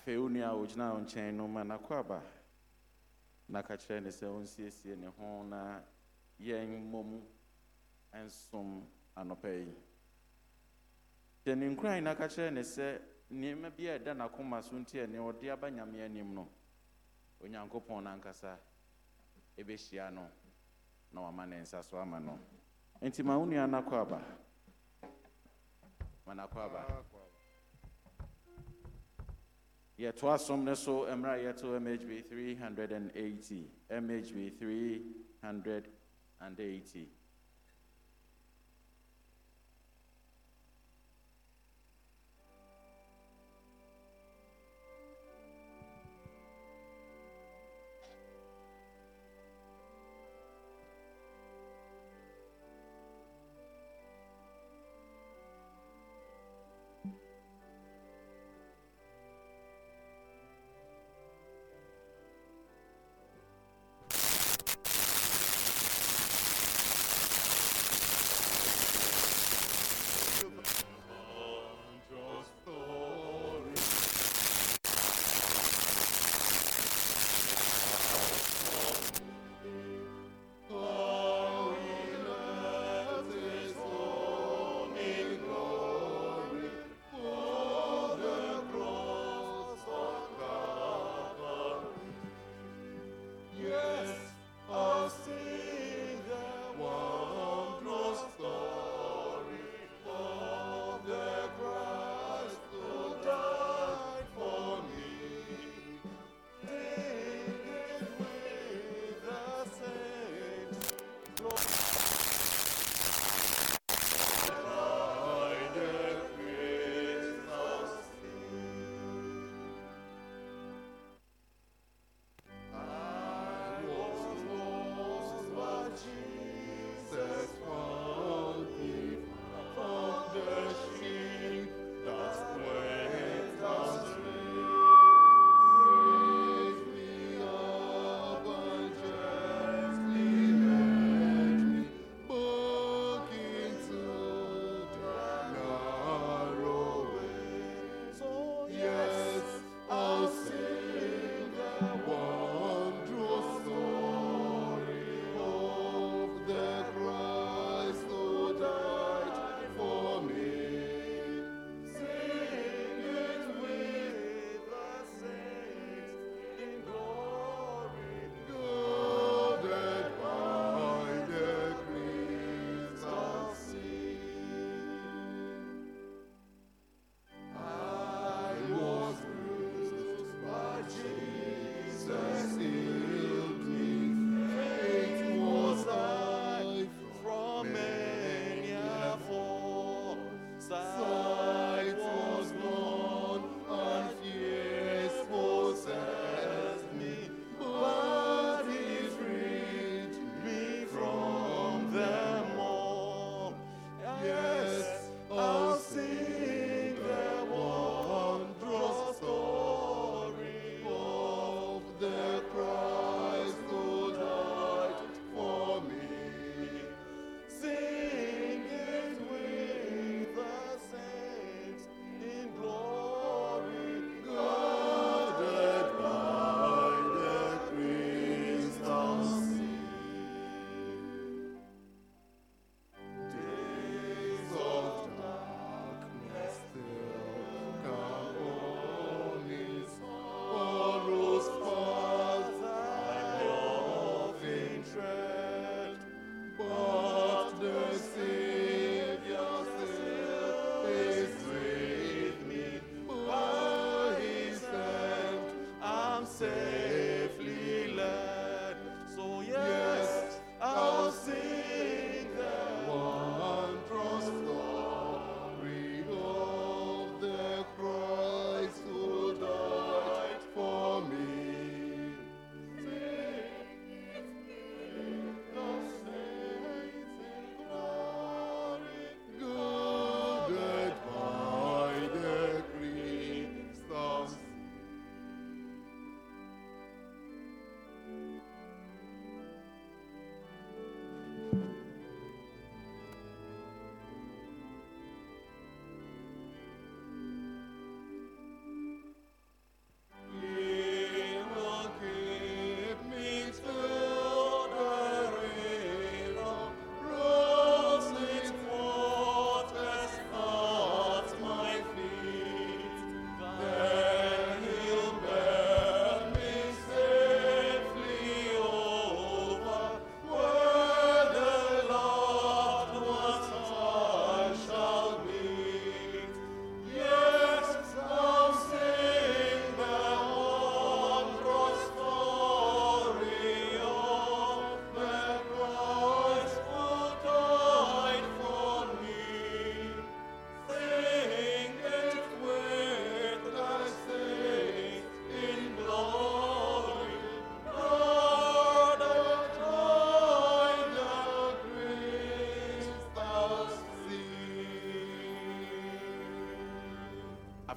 afei wo nua a wo nkyɛn no ma nakɔ aba na ka kyerɛ ne sɛ ɔnsiesie ne ho na yɛn mmom nsom anɔpa yi hyɛ ne nkuran na ka kyerɛ ne sɛ nneɛma bi a ɛda n'akoma so nti ɛne ɔde aba nyame anim no onyankopɔn nankasa ɛbɛhyia e no na wama ne nsa so ama no. Nti ma wo nua nakɔ aba ma nakɔ aba yɛto some no so um, mmerɛ a yɛto mhb 380 mhb 380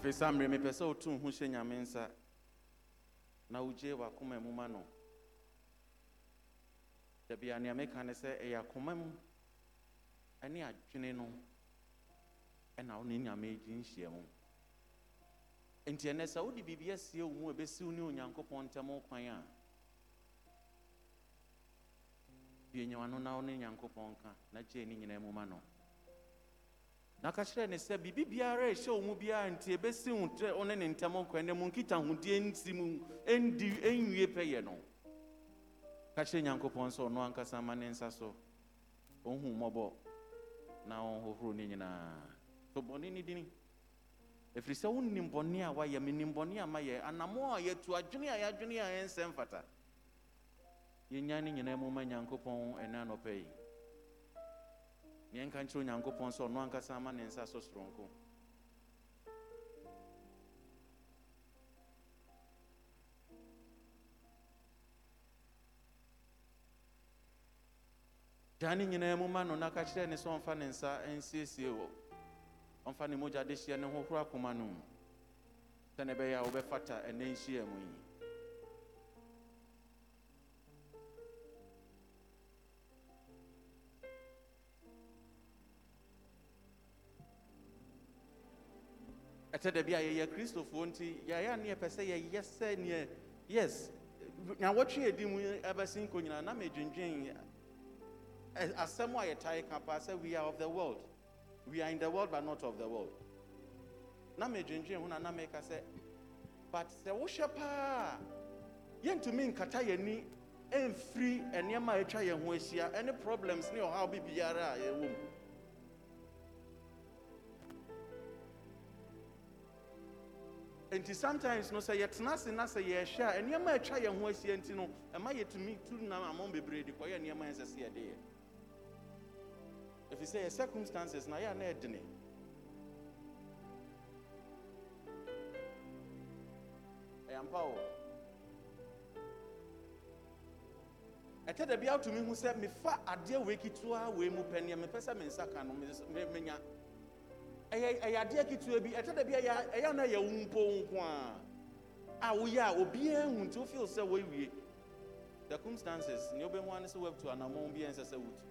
afei saa mmerɛ mepɛ sɛ woto wo ho hyɛ nyame nsa na wogyee w'akoma mu ma no da bia nea meka ne sɛ ɛyɛ akoma mu ɛne adwene no ɛna wo ne nyame gye nhyia mu. Nti ɛnɛ sɛ wode biribi asie wo mu ɛbɛsiw ne onyankopɔn ntam kwan a bie nyawano na wo ne nyankopɔn ka na gyee ne nyinaa mu ma no na ka kyerɛ ne sɛ biribi biara ɛhyɛ wo mu biara nti ɛbɛsi wo tɛ wo ne ne ntam na mu nkitahodie nsi mu ɛndi ɛnwie pɛyɛ no. Ka kyerɛ nyankopɔn sɛ ɔno ankasa ma ne nsa so ɔhu mmɔbɔ na ɔnhohoro ne nyinaa. To bɔne ne dini ɛfiri sɛ wonim bɔne a woayɛ menim bɔne a mayɛ anammɔ a yɛtu adwene a yɛadwene a ɛnsɛ mfata. Yɛnya ne nyinaa mu ma nyankopɔn ɛna anɔpɛ yi neɛnka nkyerɛ onyankopɔn sɛ ɔno ankasa ma ne nsa so soronko gyaa ne nyinaa mu ma no na ka kyerɛ ne sɛ ɔmfa ne nsa nsiesie wɔ ɔmfa ne mogya de hyeɛ ne hohoro akoma no mu sɛne ɛbɛyɛ a wobɛfata ɛnɛ nhyia mu yi ɛtɛ da bi a yɛyɛ kristofoɔ nti yɛayɛ a ne yɛpɛ sɛ yɛyɛ sɛ neɛ yes. Nyawɔtwe adi mu ɛbɛsi nkɔ nyinaa na medwendwen asɛm a yɛtae ka paa sɛ we are of the world. We are in the world but not of the world. Na medwendwen ho na na meka sɛ but sɛ wohyɛ paa a yɛntumi nkata yɛni ɛmfiri nneɛma a atwa yɛn ho ahyia ɛne problems ne ɔhaw bi biara a yɛwɔ nti sometimes no sɛ yɛtena ase na sɛ yɛhyɛ a nneɛma a atwa yɛn ho ahyia nti no ɛma yɛtumi tu nam amɔ bebree de kɔyɛ nneɛma ɛnsɛ sɛ yɛ ɛfiri sɛ yɛ circumstances na yɛ a na ɛdene ɛyɛ ampa o ɛtɛ da bi atumi hu sɛ mefa adeɛ wei ketewa wei mu pɛ neɛ mepɛ sɛ me nsa ka no me- me- menya ɛyɛ ɛyɛ adeɛ ketewa bi. Ɛtɛ da bi ɛyɛ ɛyɛ na yɛ wo mpo nko a a woyɛ a obiara hu nti wofeel sɛ woawie. Circumstances nea wobɛhu ane sɛ woatu anammɔn bi ɛnsɛ sɛ wotu.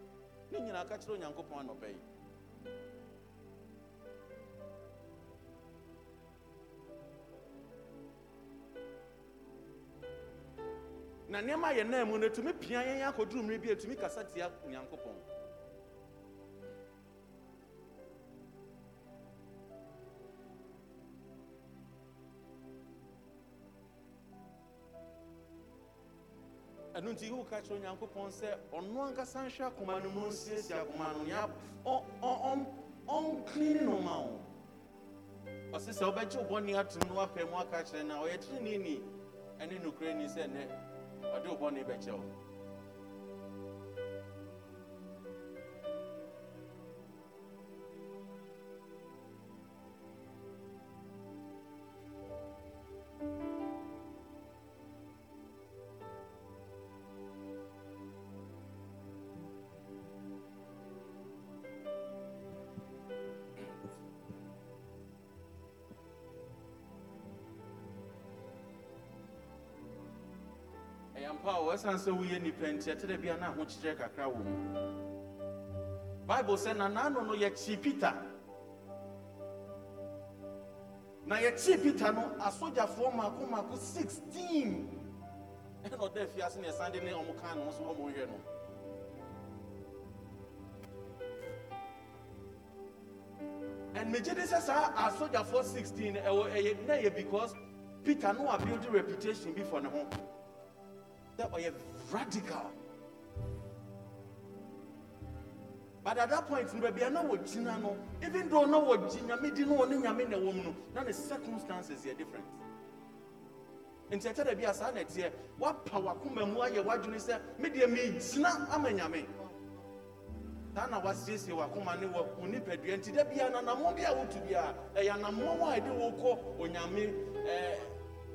Ne nyinaa ka kyerɛ onyankopɔn anɔpɛ yi. Na nneɛma a yɛ nan mu no ɛtumi pia yɛn akɔduru mmere bi ɛtumi kasa tia onyankopɔn. Ɛno nti woka kyerɛ onyankopɔn sɛ ɔno ankasa nhwɛ akoma no mu nsiesie akoma no nea ɔ- ɔ- ɔm- ɔnclean no ma wo. Ɔse sɛ wobɛgye wo bɔne atom no wapɛ mu aka kyerɛ no a ɔyɛ tereneni ɛne nokorɛ ni sɛ nnɛ ɔde wo bɔne bɛkyɛ ɛte da bia na ahokyerɛ bible no yɛkyee peter. Na yɛkyee peter no asogyafoɔ maako maako 16 ɛna ɔda afiase ne yɛsan de ne ɔmo kaa no and megye de sɛ saa asogyafoɔ 16 ɛwɔ ɛyɛ because peter no abuild reputation bi for ne sɛ ɔyɛ radical. But at that point no baabi a na wɔgyina no even though na wɔgye nyame di no ɔne nyame na ɛwɔ mu no na ne circumstances yɛ different. Nti ɛkyɛ da bi a saa na ɛteɛ woapa wakoma mu ayɛ w'adwene sɛ medeɛ megyina ama nyame. Saa na wasiesie wakoma ne wɔ wo nipadua nti da bia nanammɔ bi a wotu bi a ɛyɛ anammɔ a ɛde wo kɔ onyame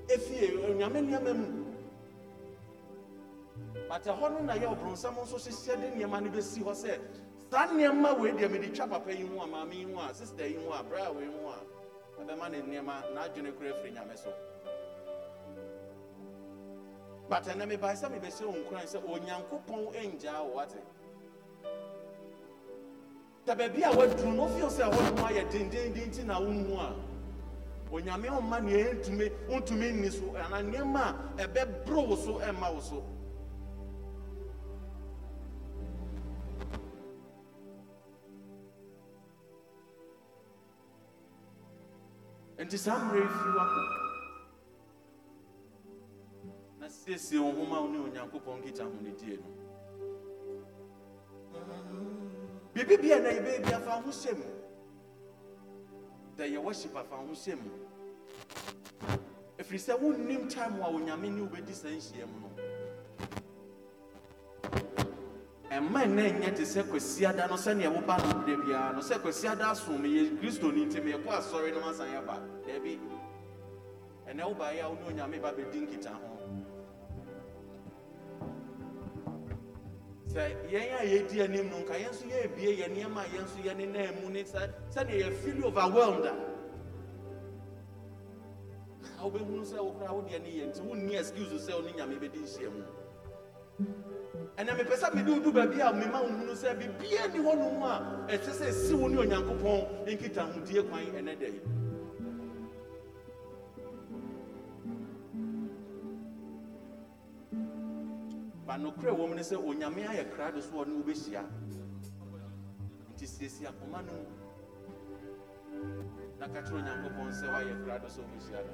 efie onyame nneɛma mu but ɛhɔ no na yɛ ɔbrɔnsɛm nso hyehyɛ de nneɛma no bɛsi hɔ sɛ saa nneɛma wei deɛ mede twa papa yi ho a maame yi ho a sister yi ho a braa wei ho a ɛbɛma ne nneɛma n'adwene kora afiri nyame so. But ɛnɛ mebae sɛ mebɛhyɛ wo nkuran sɛ onyankopɔn ɛngyaa wo wate sɛ baabi a woaduru no wofeel sɛ ɛhɔ nom ayɛ dendenden nti na wonhu a onyame ɔmma nea ɛntumi wontumi nni so ana nneɛma a ɛbɛboro wo so ɛmma wo so. Nti saa mmerɛ firi wakɔ na siesie wo homa wo ne onyankopɔn kita ahomedie no. Biribi bia na yɛbɛyɛ bi afa ho hyɛ mu. Da yɛwɔ hye afa ho hyɛ mu. Ɛfiri sɛ wonnim time a onyame ne wobɛdi saa nhyiam no ɛma nnɛ nyɛ te sɛ kwasiada no sɛnea woba no berɛ biara no sɛ kwasiada asom yɛ kristoni nti meyɛkɔ asɔre no masan yɛba daabi ɛnɛ wobaeɛ a wo ne onyame ba bɛdi nkita ho sɛ yɛn a yɛdi anim no nka yɛn nso yɛrebie yɛn nneɛma a yɛn nso yɛne nan mu ne sɛ sɛnea yɛfili overwhelmed. A wobɛhunu sɛ wo wodeɛ ne yɛ nti wonni excuse sɛ wo ne nyame bɛdi nhyia mu ɛnɛ mepɛ sɛ mede wodu baabi a mema wo hunu sɛ bibia ni hɔ nom a ɛsɛ sɛ ɛsi wo ne onyankopɔn nkitahodie kwan ɛnɛ da yi ba nokorɛ wɔ mu ne sɛ onyame ayɛ krado so ɔne wobɛhyia. Nti siesie akoma no na ka kyerɛ onyankopɔn sɛ woayɛ krado sɛ wobɛhyia no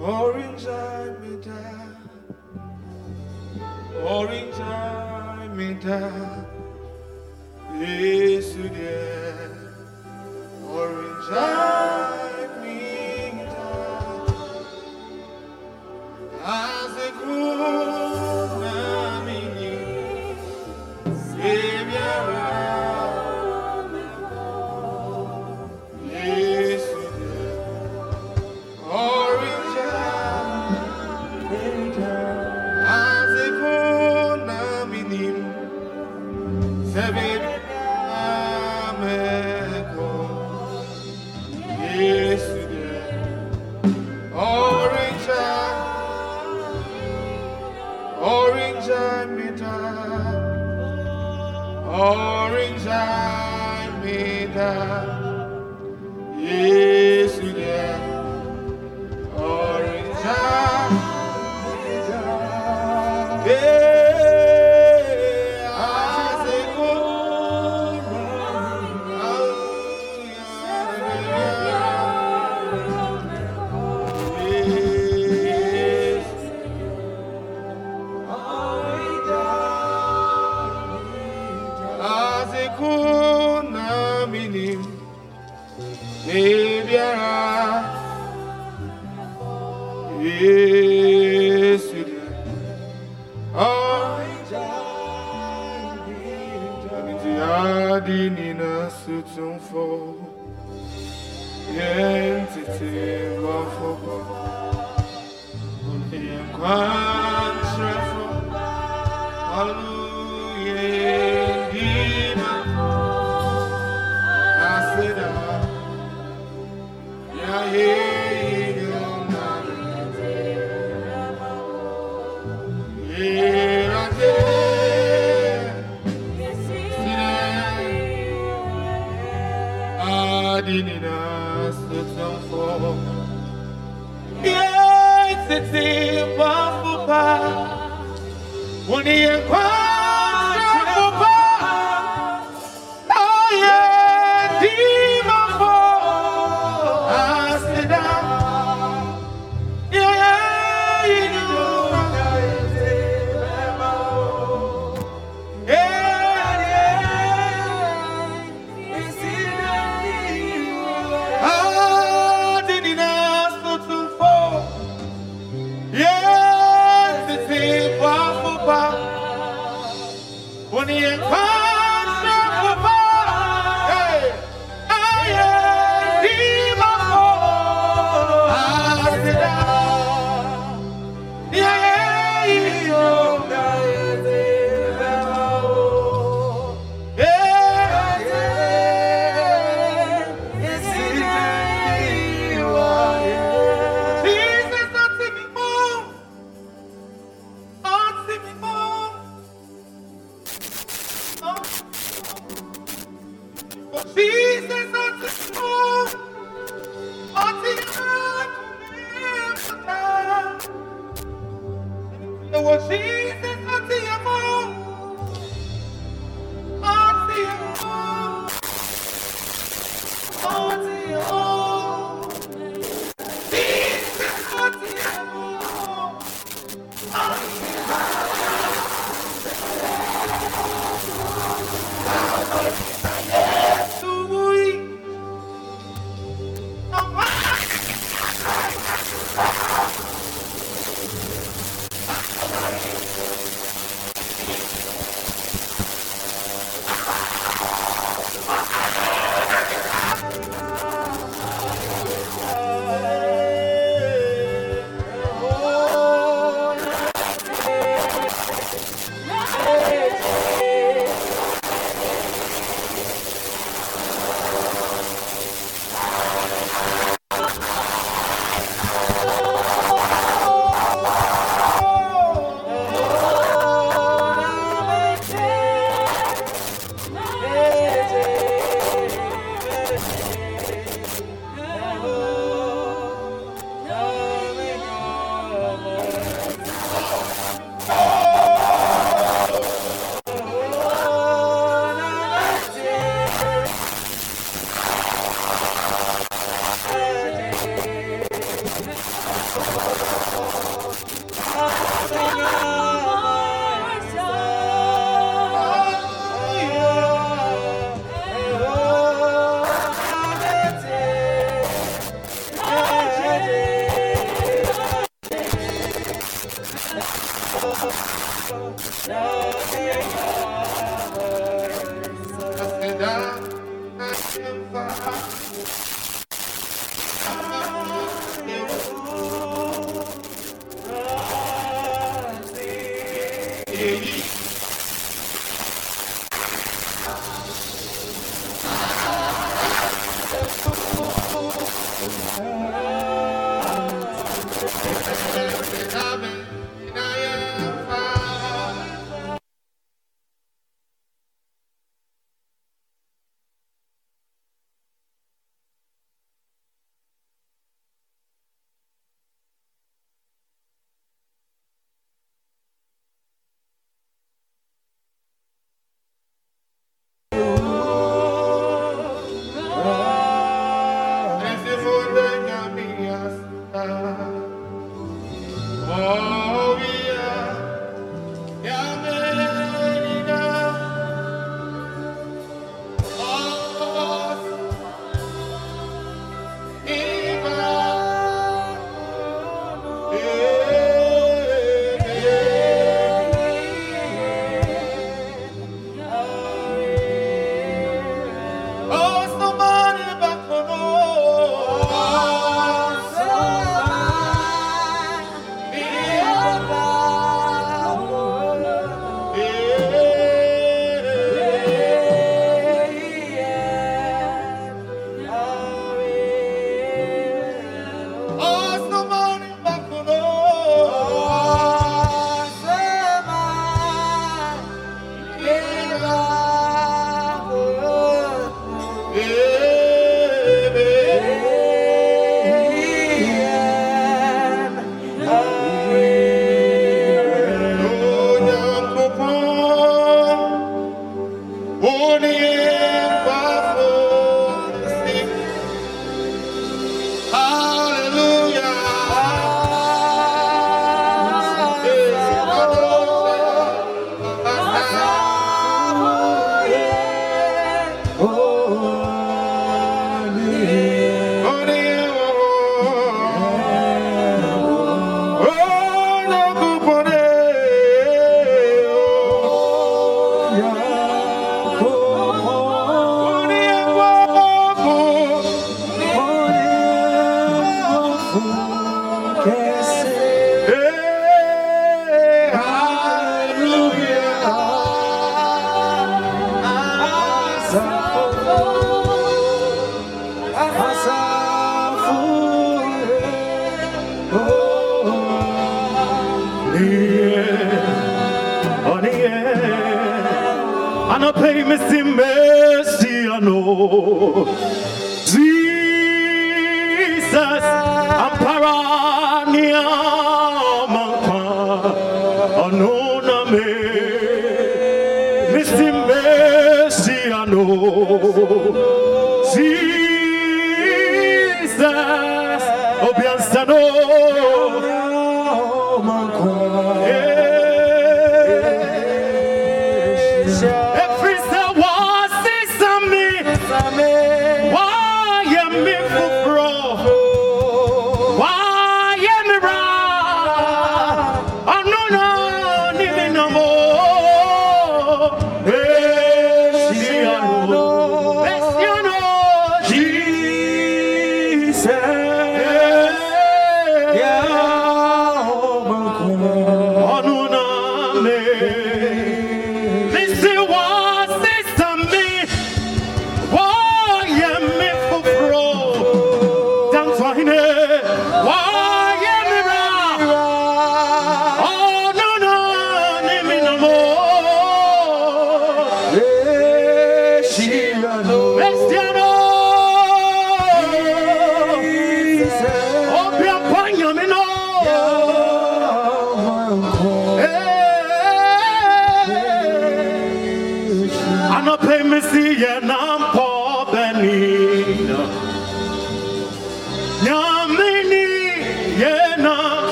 Orange eye me me da, Yesu dear. Orange eye me as a good Yesu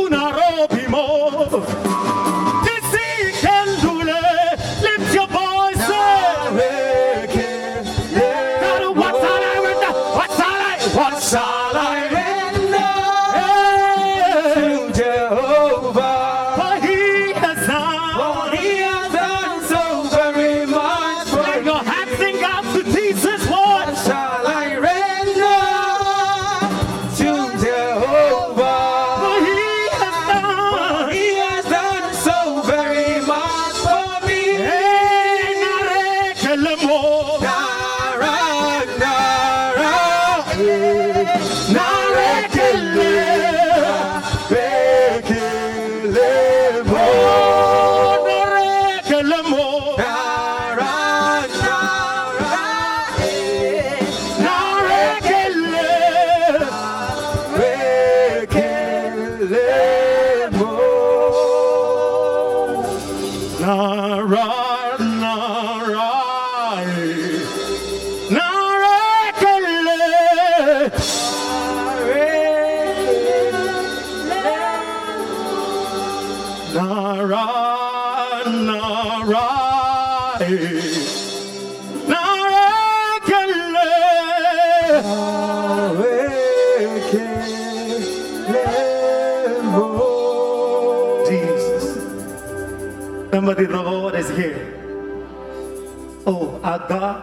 Sukuna robimo. Kisi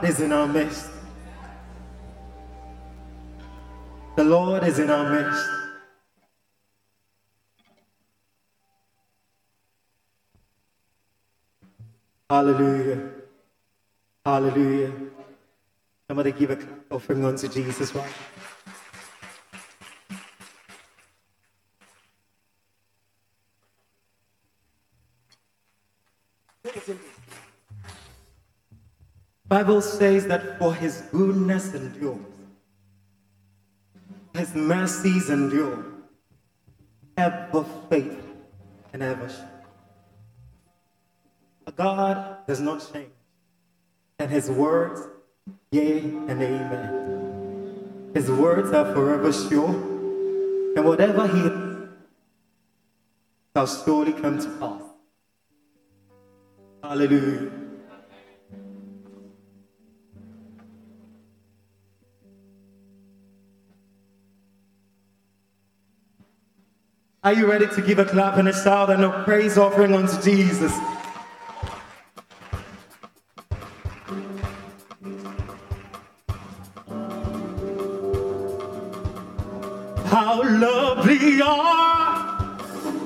is in our midst. The Lord is in our midst. Hallelujah. Hallelujah. Somebody give a offering unto Jesus, right? Bible says that for his goodness endures, his mercies endure, ever faithful and ever. But God does not change, and his words, yea and amen. His words are forever sure, and whatever he shall surely come to pass. Hallelujah. Are you ready to give a clap and a shout and a praise offering unto Jesus? How lovely are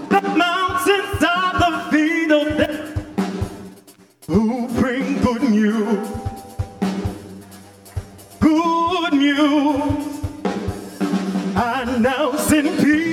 the mountains at the feet of them who bring good news. Good news announcing peace,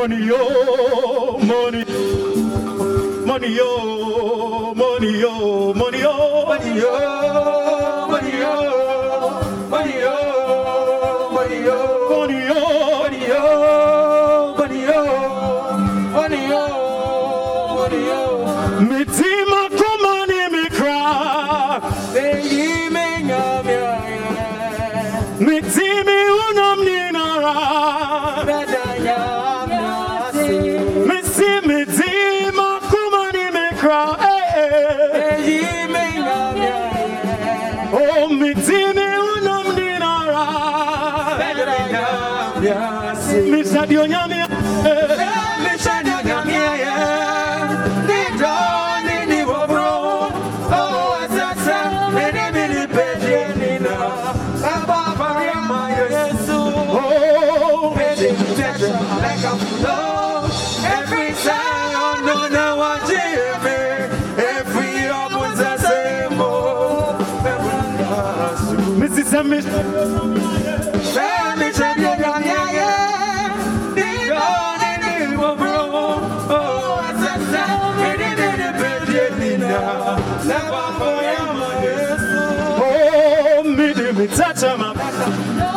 money yo, money, money yo, money yo, money yo, money yo. such a my back up. No,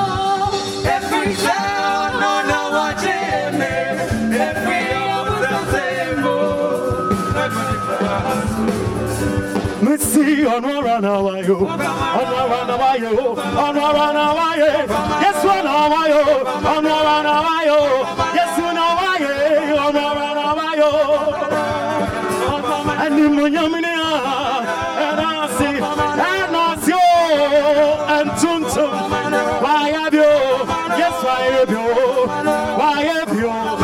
every cloud, no, no, watch it, man. Every Messi on Waranawayo, oh. on Waranawayo, oh. on Waranawayo, eh. yes, Waranawayo, oh. on Waranawayo, yes, Waranawayo, eh. on Waranawayo, and the Munyamina, ah. and I see. Why have you? Yes, why have you? Why have you?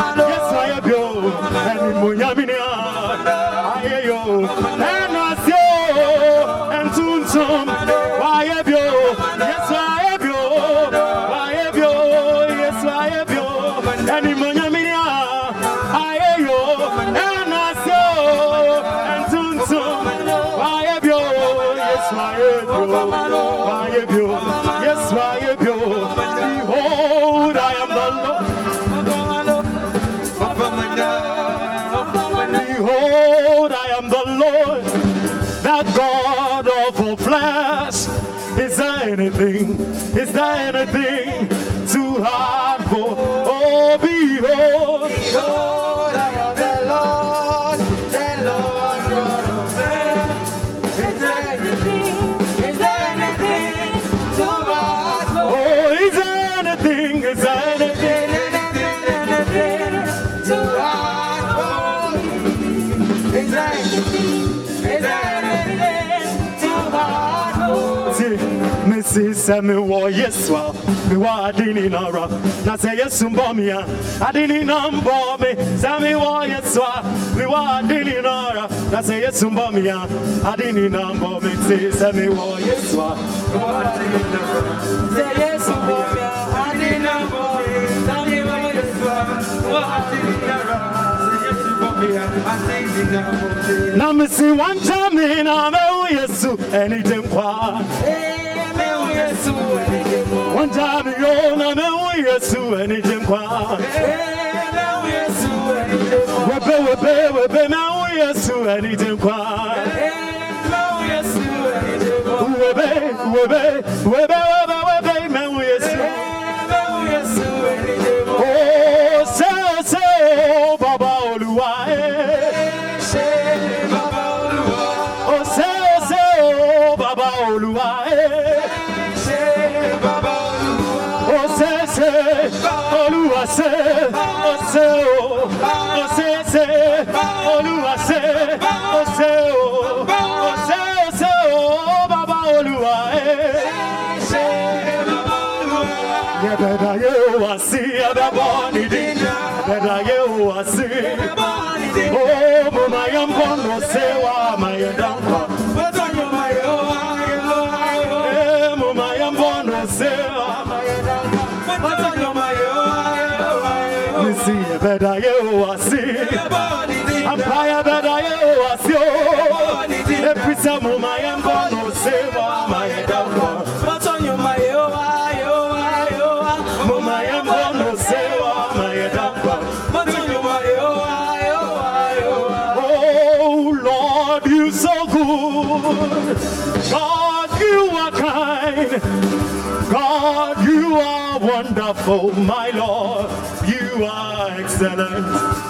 anything? Is a anything? sɛ mewɔ yesu a mewɔ adini nara na sɛ yesu mbɔ me a adini na mbɔ me. Sɛ mewɔ yesu a mewɔ adini nara na sɛ yesu mbɔ me a adini na mbɔ me. Ti sɛ mewɔ yesu a mewɔ adini nara sɛ yesu mbɔ me a adini na mbɔ me. Sɛ mewɔ na mesi yesu anything kwa wanjabi yona nawe yesu anijenkwa webe webe webe nawe yesu anijenkwa webe webe webe webe. myself, so. Wonderful, my Lord. You are excellent.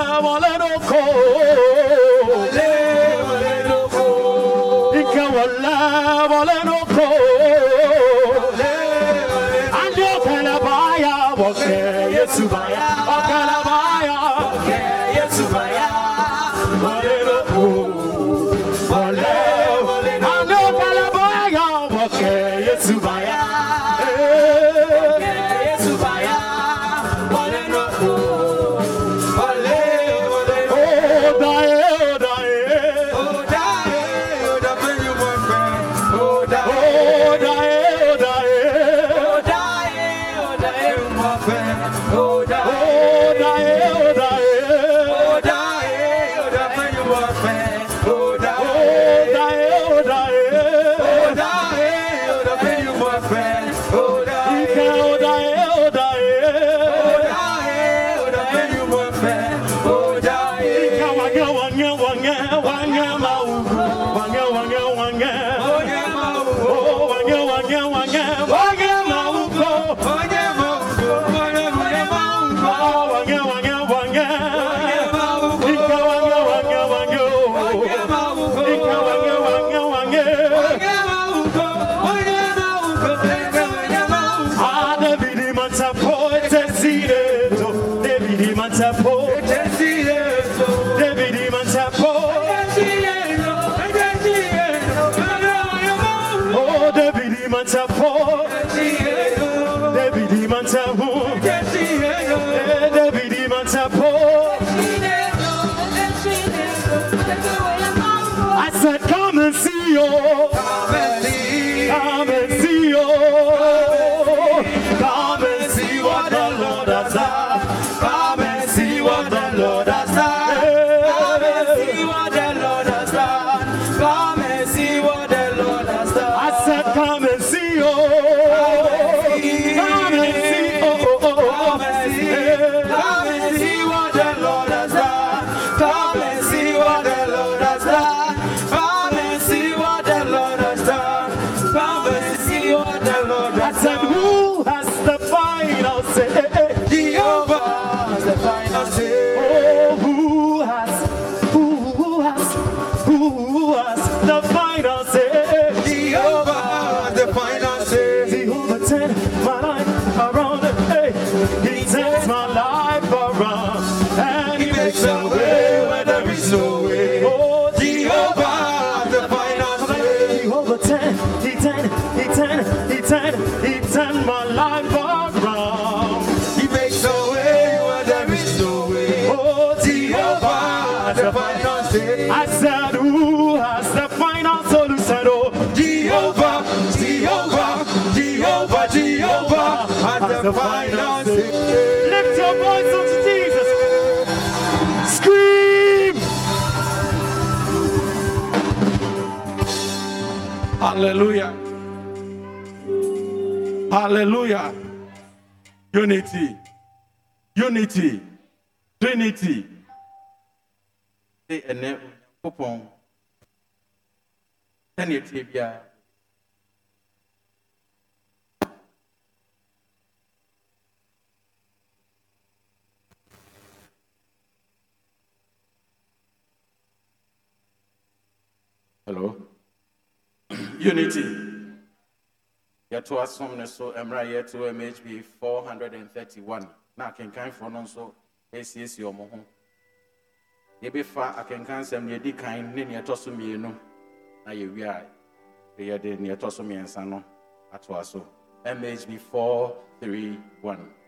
Hallelujah. Hallelujah. Unity. Unity. Trinity. Say tibia. Hello. Unity. Yɛto asom ne so mmerɛ a yɛto mhb 431 na akenkanfoɔ no nso asiesie ɔmo ho. Yɛbɛfa akenkansɛm ne yɛdi kan ne neɛ ɛtɔ so mmienu. Na yɛwie a yɛde neɛ ɛtɔ no so mhb 431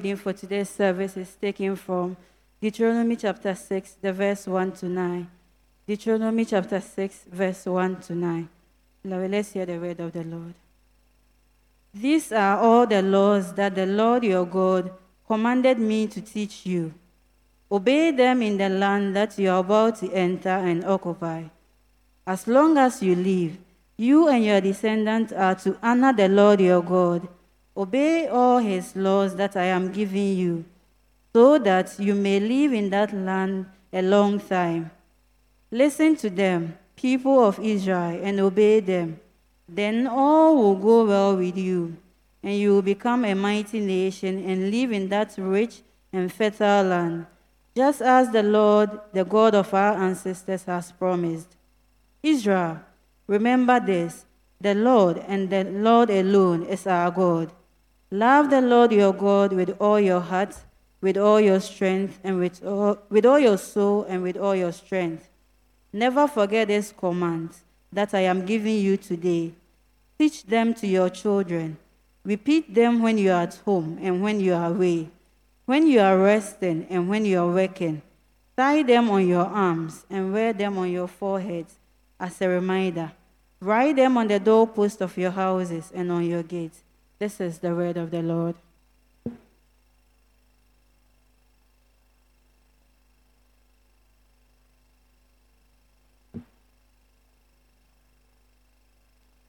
reading for today's service is taken from Deuteronomy chapter 6, the verse 1 to 9. Deuteronomy chapter 6, verse 1 to 9. Beloved, let's hear the word of the Lord. These are all the laws that the Lord your God commanded me to teach you. Obey them in the land that you are about to enter and occupy. As long as you live, you and your descendants are to honor the Lord your God, Obey all his laws that I am giving you, so that you may live in that land a long time. Listen to them, people of Israel, and obey them. Then all will go well with you, and you will become a mighty nation and live in that rich and fertile land, just as the Lord, the God of our ancestors, has promised. Israel, remember this the Lord and the Lord alone is our God. Love the Lord your God with all your heart, with all your strength, and with all, with all your soul, and with all your strength. Never forget this command that I am giving you today. Teach them to your children. Repeat them when you are at home and when you are away, when you are resting and when you are working. Tie them on your arms and wear them on your foreheads as a reminder. Write them on the doorpost of your houses and on your gates. This is the word of the Lord.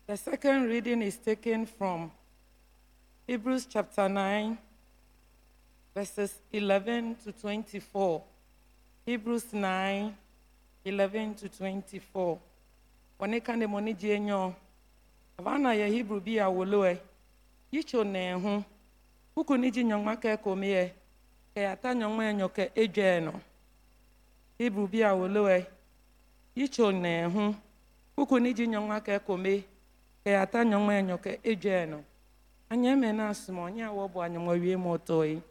The second reading is taken from Hebrews chapter 9, verses 11 to 24. Hebrews 9, 11 to 24. Wɔne ka ne mo ne gye nyɔ. Avana yɛ Hebrew bi a. Yicho ne ho. Kuku ni gye nyɔnma kɛ komie. Kɛ ata nyɔnma nyɔ kɛ edwɛ no. Hebrew bi a woloɛ. Yicho ne ho. Kuku ni gye nyɔnma kɛ komie. Kɛ ata nyɔnma nyɔ kɛ edwɛ no. Anyɛ mɛ na asomɔ nyɛ a wɔbɔ anyɔnma wie mu ɔtɔ yi.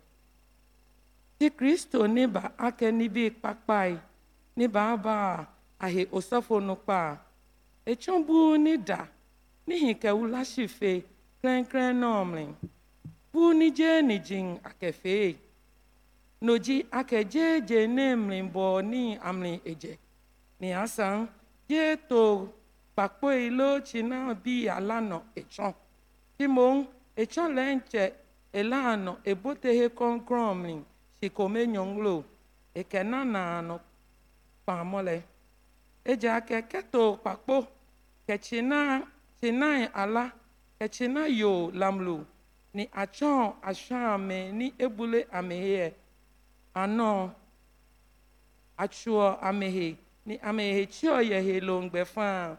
Ti Kristo ne ba akɛ ni bi kpakpa yi. Ne ba aba a ahe osɔfo no kpa a. Etsɔ bu ni klɛnklɛn nɔɔmlin pu ni dze ni dzin akɛfee nodzi akɛdze dze ne mlin bɔ ni amlin edze ni dze to kpakpoe lo tsi e e e na bi alanɔ etsɔn ti mo etsɔn lɛ ntsɛ elanɔ ebotehe kɔnkrɔn si ko me nyɔnlo eke nana nɔ kpamɔ lɛ edze akɛ kɛto kpakpo kɛtsi na tsi na ala. ɛkyina yo lamlo ne akyɛn ahyɛn ame ne ebule ameheɛ anɔ atsoɔ amehe ne amehe tsyɔ yɛhe longbɛfaa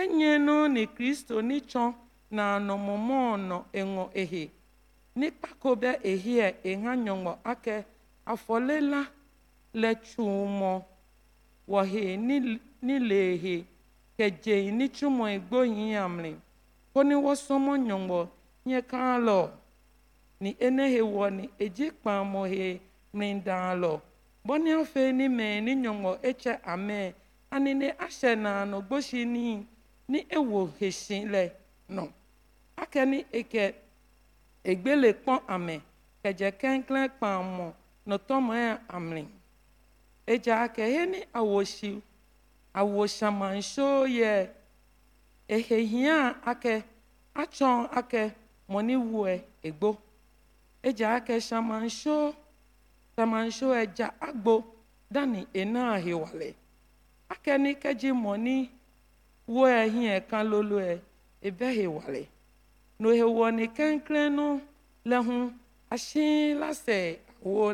enye no ne kristo ne tsɔn na nɔmɔmɔ nɔ eŋɔ ehe. Ne kpako bɛ eheɛ eha nyɔŋɔ akɛ afɔle la le tsomɔ wɔhe ne ne le he kedze ne tsomɔ egbo yi amle. Quando eu somo nyombo, nye kan lo. Ni ene he wo ni eji pa mo he mrin dan lo. Boni afe ni me ni nyombo eche ame. Ani ne ashe na no ni ni ewo he shin le. No. Ake ni eke egbele pon ame. Keje kenklen pa mo no tomo e amrin. Eja ake he ni awoshi. Awoshaman show ye. Yeah. ehehia ake achọn ake mọni wue egbo. Eji ake shamansho shamansho eja agbo dani ena ahiwale ake ni mọni wue ehie kan lolo e ebe no ewo ni kenkren lehun ashin lase awo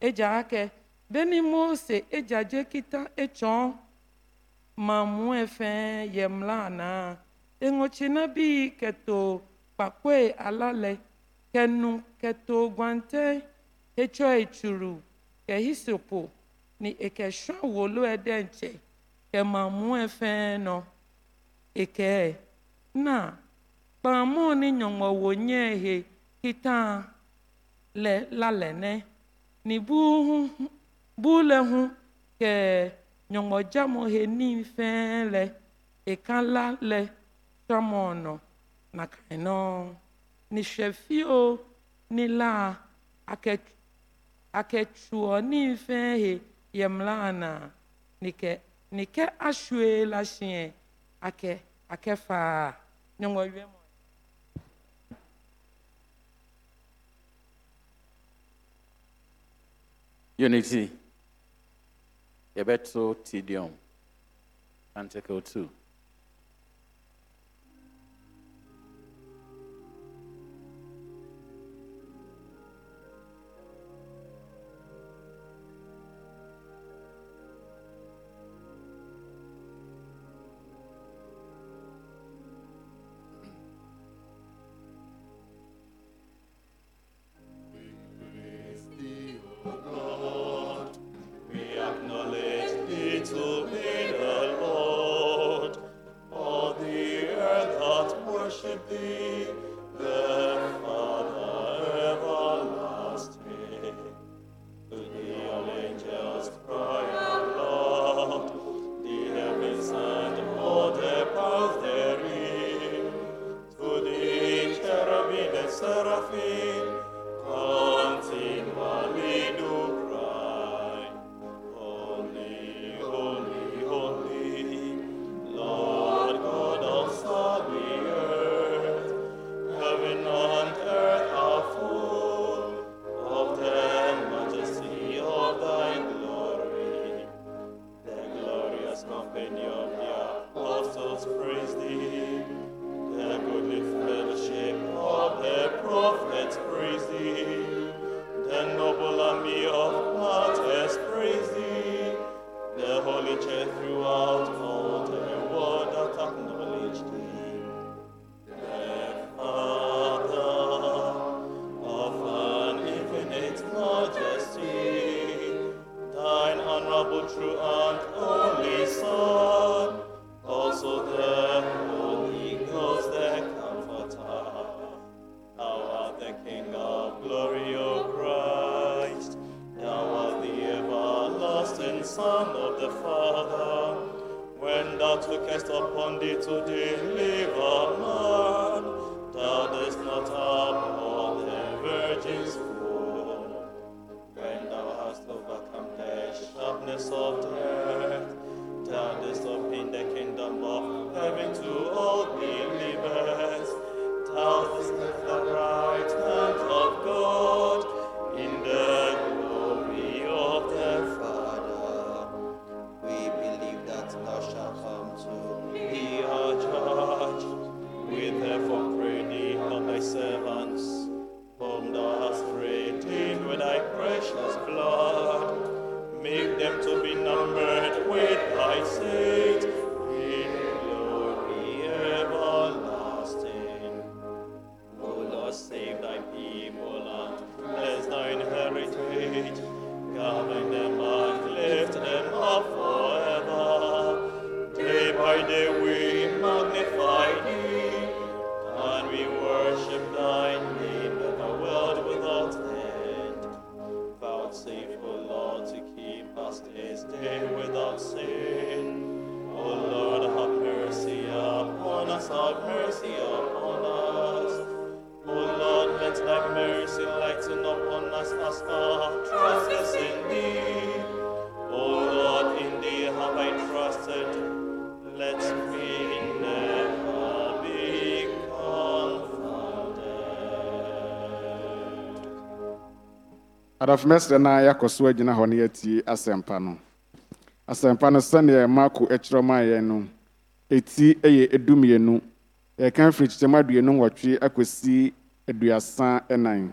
eja ake beni mose eja je kita mamu efɛn yemlana eŋotsina bi keto kpakpoe alale kenu keto gbante etsɔ etsuru kehisopo ni ekesua wolo ɛdɛ ntsɛ kemamu efɛn nɔ eke na kpamu ni nyɔŋɔwo nye he kita le lalɛ ni bu hu ke. nyɔmɔdzamɔ he ní fɛn lɛ eka la lɛ tɔmɔ nɔ nakai nɔ nisɛfiwo nila akɛtu akɛtuɔ ní fɛn he yɛmlana nikɛ nike, asue la seɛ ake, akɛ faa nyɔmɔwia mɔ. unity. Yɛbɛto Te Deum. Canticle 2. Adafomɛsrɛ no a yɛakɔ so agyina hɔ no yɛatie asɛmpa no. Asɛmpa no sɛneɛ marko kyerɛ maa yɛn no ɛti yɛ edumienu. Yɛka firi kyekyɛmu aduonu nwɔtwe akɔsi aduasa ɛnan.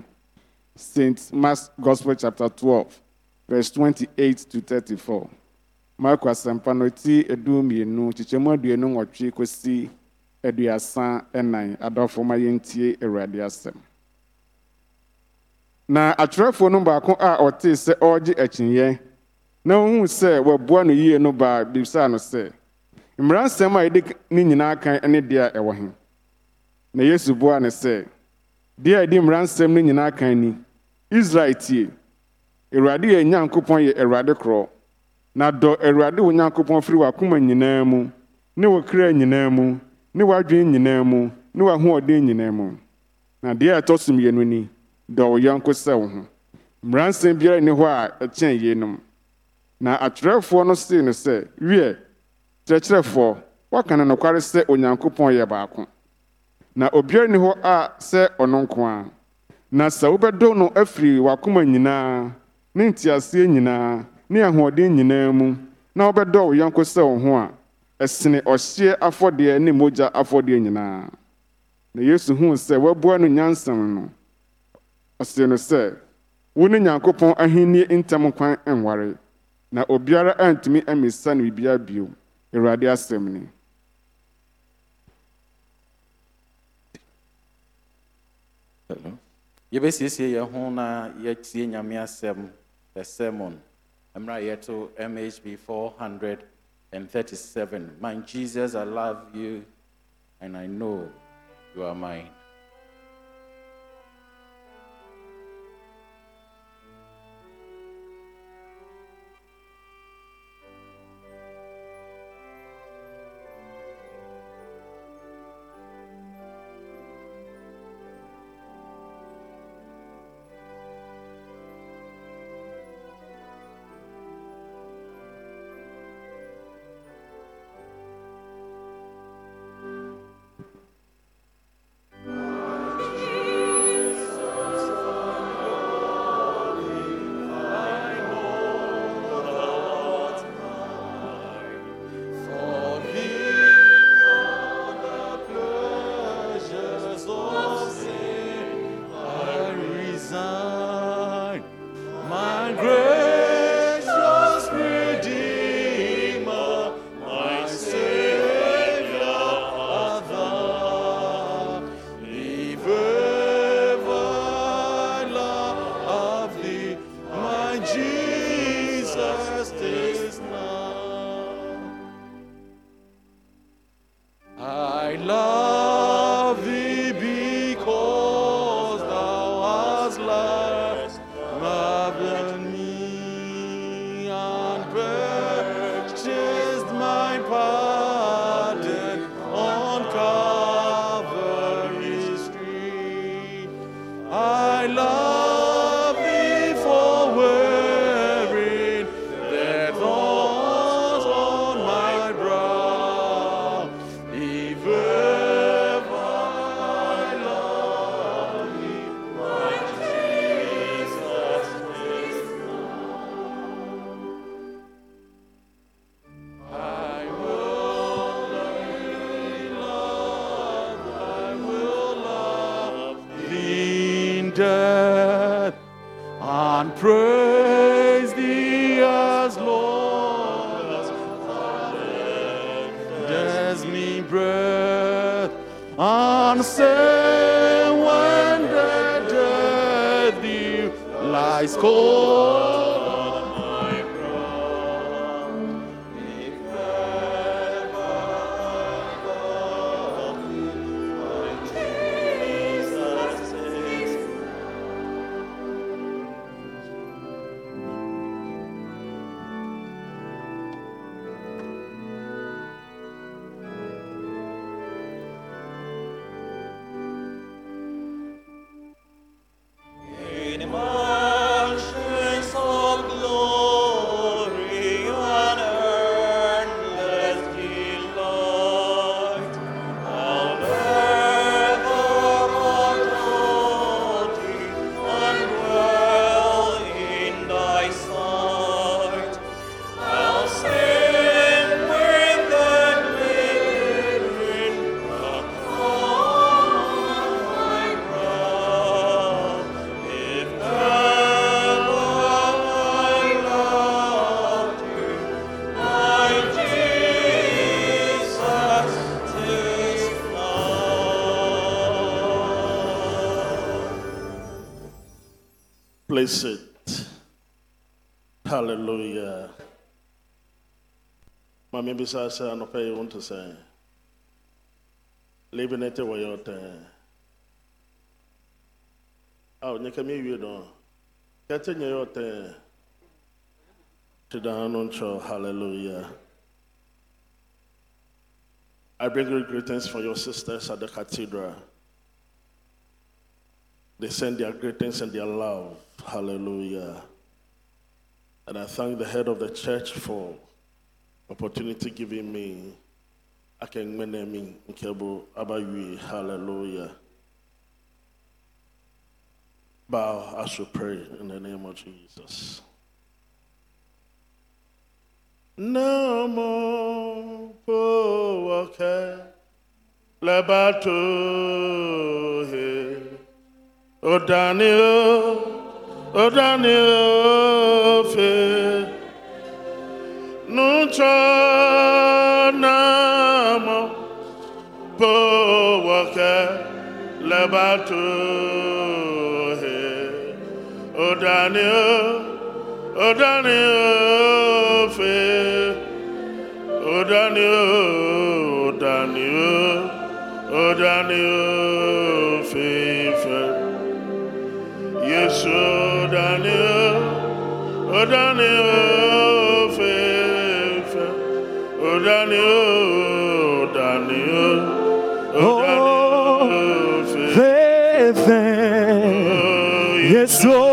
St mark gospel chapter 12 verse 28 to 34 marko asɛmpa no ɛti edumienu kyekyɛmu aduonu nwɔtwe kɔsi aduasa ɛnan. Adɔfo ma yɛntie awurade asɛm na atwerɛfoɔ no baako a ɔtee sɛ ɔregye akyinnyeɛ na ohuu sɛ wɔaboa no yie no baa bisaa no sɛ mmaransɛm a yɛde ne nyinaa kan ne deɛ a ɛwɔ he? Na yesu buaa no sɛ deɛ a yɛde mmaransɛm no nyinaa kan ni israel tie. Awurade yɛ nyankopɔn yɛ awurade korɔ. Na dɔ awurade wo nyankopɔn firi w'akoma nyinaa mu ne wo kra nyinaa mu ne w'adwene nyinaa mu ne w'ahoɔden nyinaa mu. Na deɛ a ɛtɔ so mmienu ni dɔ wo yɔnko sɛ wo ho. Mmaransɛm biara nni hɔ a ɛkyɛn yeinom. Na atwerɛfoɔ no see no sɛ wiɛ kyerɛkyerɛfoɔ woaka no nokware sɛ onyankopɔn yɛ baako. Na obiara nni hɔ a sɛ ɔno nko a na sɛ wobɛdɔ no afiri w'akoma nyinaa ne nteaseɛ nyinaa ne ahoɔden nyinaa mu na wobɛdɔ wo yɔnko sɛ wo ho a ɛsene ɔhyeɛ afɔdeɛ ne mogya afɔdeɛ nyinaa. Na yesu huu sɛ wɔabua no nyansam no ɔsee no sɛ wo ne nyankopɔn ahenni ntam kwan nware na obiara antumi ammisa no biribiara bio awurade asɛm ni. Yɛbɛsiesie yɛn ho na yɛtie nyame asɛm the sermon. Mmerɛ a yɛto mhb 437 my jesus i love you and i know You are mine. Ɔtɛn a onye ka mi wie dɔn kɛte nye yɛ ɔtɛn te dan no nkyɛ hallelujah. I bring you greetings from your sisters at the cathedral. They send their greetings and their love. Hallelujah. And I thank the head of the church for opportunity giving me. I can me nkebo abawi. Hallelujah. Bow as we pray in the name of Jesus. No more he o oh, Daniel o Daniel fe nucho namo power lebato he o Daniel o Daniel fe o Daniel o Daniel O Daniel, faithful. Yes, O Daniel, O Daniel, faithful. O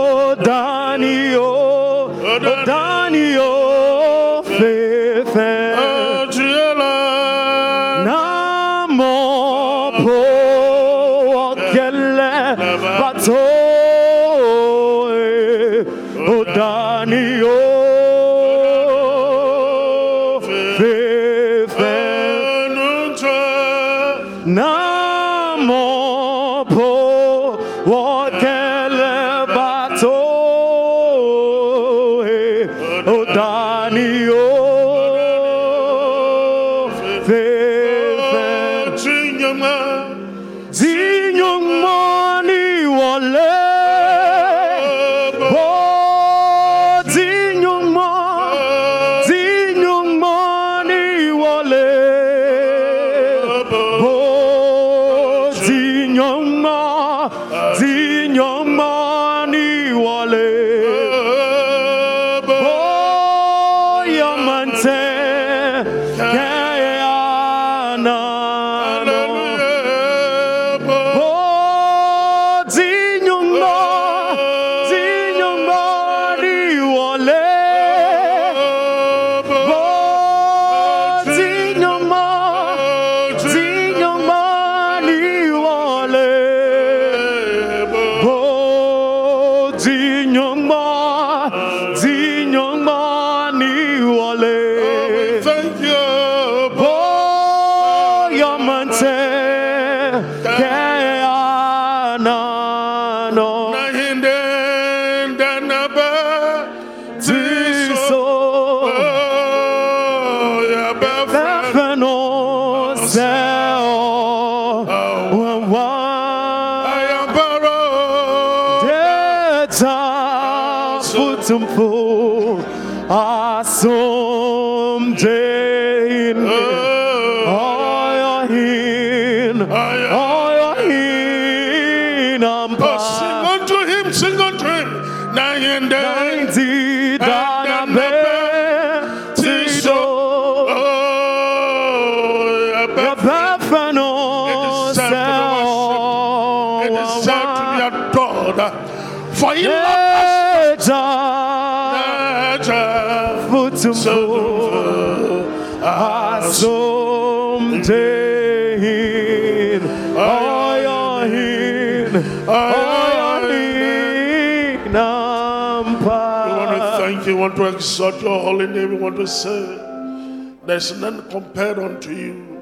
exalt your holy name. We want to say, There's none compared unto you,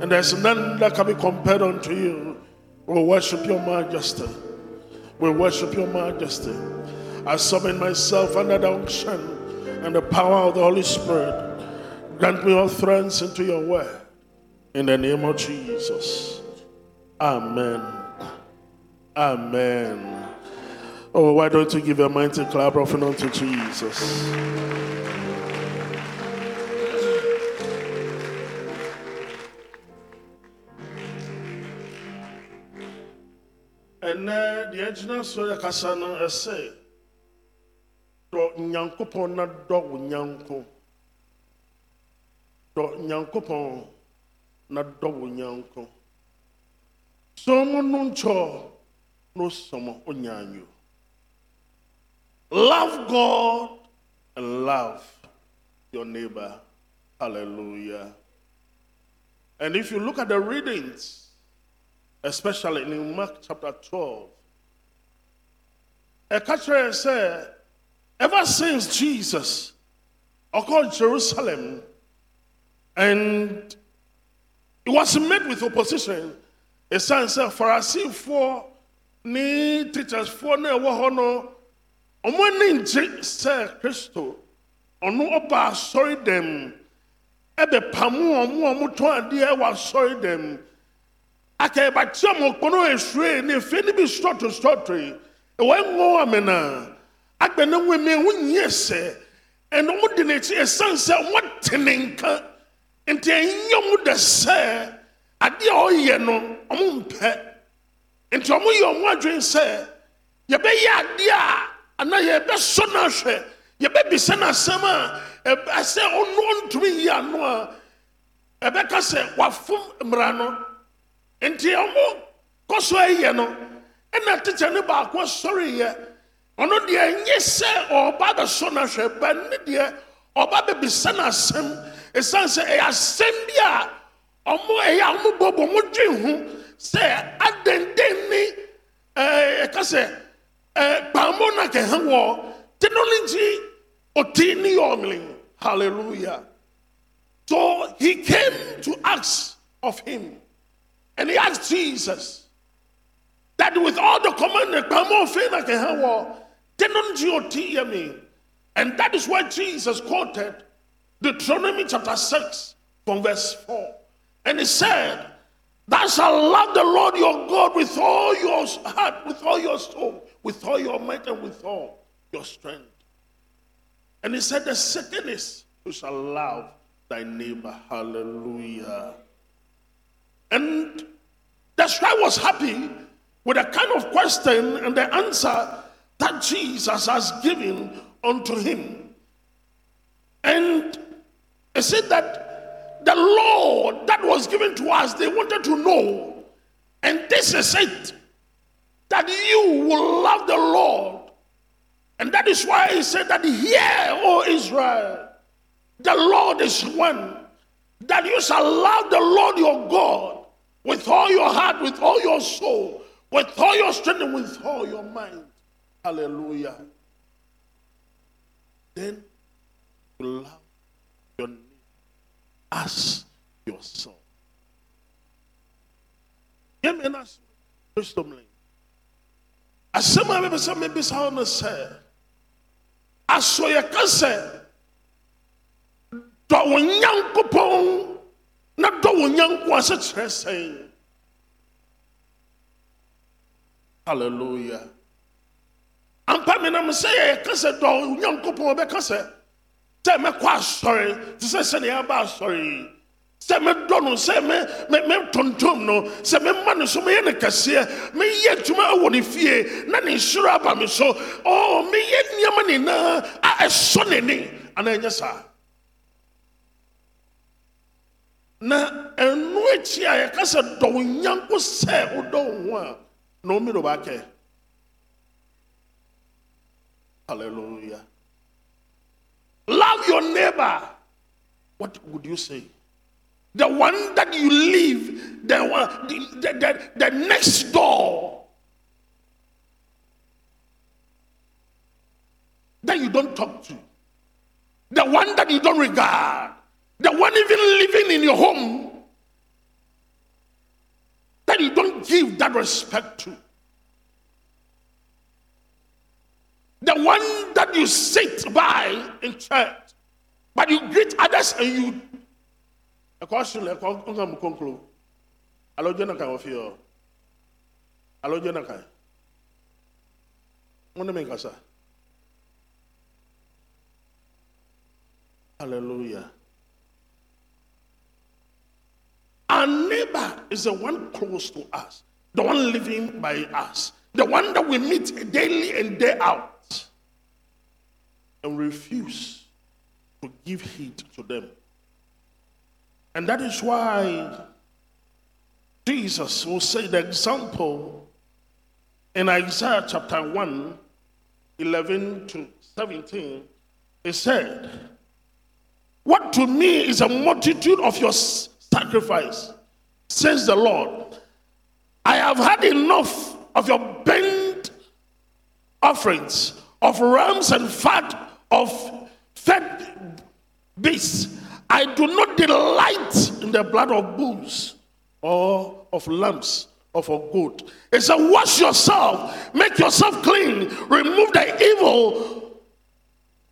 and there's none that can be compared unto you. We worship your majesty. We worship your majesty. I summon myself under the unction and the power of the Holy Spirit. Grant me utterance into your word. In the name of Jesus. Amen. Amen. Oh, why don't you give a mighty clap offering unto Jesus? ɛnɛ deɛ gyina so yɛ kasa no ɛsɛ dɔ nyankopɔn na dɔ wo nyanko. Dɔ nyankopɔn na dɔ wo nyanko. Sɔm no nkyɔ no sɔm onyanyo love god and love your neighbor hallelujah and if you look at the readings especially in Mark chapter 12. A catcher said, ever since Jesus occurred Jerusalem and it was met with opposition, a son said, Pharisee for ni teachers for ne wahono, omo ni nje sɛ Kristo, ɔno ɔba asɔre dɛm, ɛbɛ pamu ɔmo a ɔmo tɔn adeɛ wɔ asɔre dɛm aka yɛbakyia mo kpono esure ne efe ne bi sɔto sɔto yi ɛwɔ ŋɔ amena agbɛ ne ŋɔ mi ŋɔ nyɛ sɛ ɛna ɔmo di n'akyi esan sɛ ɔmo te ne nka nti ɛnyɛ ɔmo da sɛ adeɛ a ɔyɛ no ɔmo mpɛ nti ɔmo yɛ ɔmo adwene sɛ yɛbɛyɛ adeɛ a anaa yɛbɛsɔ no ahwɛ yɛbɛbisa no asɛm a ɛbɛ sɛ ɔno ɔntumi yi ano a ɛbɛka sɛ wafom mmara no. Nti ɔmo kɔ so no ɛna tikya ne baako asɔreyɛ ɔno deɛ ɛnyɛ sɛ ɔba bɛsɔ no ahwɛ ba ne deɛ ɔba bɛbisa no asɛm ɛsiane sɛ ɛyɛ asɛm bi a ɔmo ɛyɛ ɔmo bɔbɔ ɔmo dwen ho sɛ adɛndɛn ne ɛɛ ɛka sɛ Eh, yɛ hallelujah. So he came to ask of him and he asked jesus that with all the commandment kpamɔ ɔfɛ na kɛhɛ wɔ technology ɔti yɛ and that is why jesus quoted Deuteronomy chapter 6 from verse 4. And he said, Thou shalt love the Lord your God with all your heart, with all your soul, with all your might, and with all your strength. And he said, The second is, You shall love thy neighbor. Hallelujah. And the scribe was happy with the kind of question and the answer that Jesus has given unto him. And it said that the law that was given to us, they wanted to know. And this is it that you will love the Lord. And that is why he said that, Hear, O Israel, the Lord is one. That you shall love the Lord your God with all your heart, with all your soul, with all your strength, and with all your mind. Hallelujah. Then you love your neighbor as yourself. Hear me now, wisdomly. Asɛm a mepɛ sɛ mebisa wo no sɛ asɔ yɛka sɛ dɔ wo nyankopɔn na dɔ wo nyanko a sɛ kyerɛ sɛn. Halleluya ampa menam sɛ yɛyɛka sɛ dɔ wo nyankopɔn wɔbɛka sɛ sɛ mɛkɔ asɔre te sɛ sɛdeɛ yɛaba asɔre sɛ medɔ no sɛ me- me- metontom no sɛ mema no so meyɛ no kɛseɛ. Meyɛ adwuma wɔ ne fie na ne nhyiro aba me so. Ɔ meyɛ nneɛma nyinaa a ɛsɔ n'ani. Anaa ɛnyɛ saa? Na ɛno akyi a yɛka sɛ dɔ wo nyanko sɛ wodɔ wo ho a na ɔmi no baakɛ. Hallelujah. Love your neighbor. What would you say? The one that you leave, the one, the, the, the, the next door. That you don't talk to. The one that you don't regard. The one even living in your home. That you don't give that respect to. the one that you sit by in church, but you greet others and you. A Uncle Mukonklo. Alo Jonaka of you. Alo Jonaka. What make us? Hallelujah. Our neighbor is the one close to us, the one living by us, the one that we meet daily and day out and refuse to give heed to them. And that is why Jesus will say the example in Isaiah chapter 1, 11 to 17. He said, What to me is a multitude of your sacrifice, says the Lord. I have had enough of your burnt offerings of rams and fat of fed beasts. I do not delight in the blood of bulls or of lambs or of goat. It said, Wash yourself, make yourself clean, remove the evil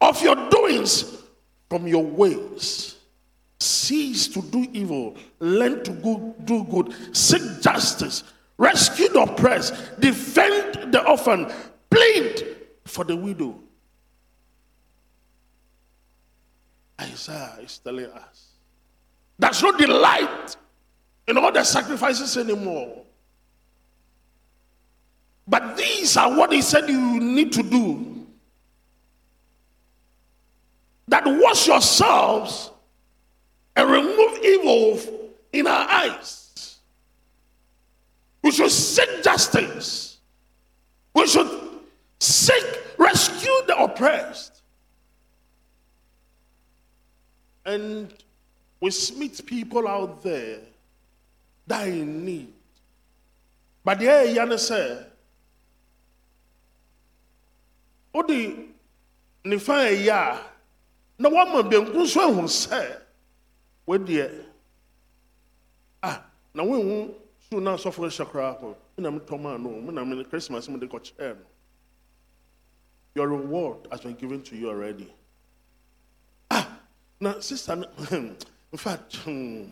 of your doings from your ways. Cease to do evil, learn to go, do good, seek justice, rescue the oppressed, defend the orphan, plead for the widow. Isaiah is telling us there's no delight in all the sacrifices anymore. But these are what he said you need to do. That wash yourselves and remove evil in our eyes. We should seek justice. We should seek rescue the oppressed. And we meet people out there that are in need. But the Yana say, Odi ne fa ɛyɛ a na wama benku nso ahu sɛ wadeɛ ah na wohu so na asɔfo hyɛ koraa ho mena metɔm a no mena mene christmas kɔkyɛɛ no. Your reward has been given to you already na sister in fact hmm,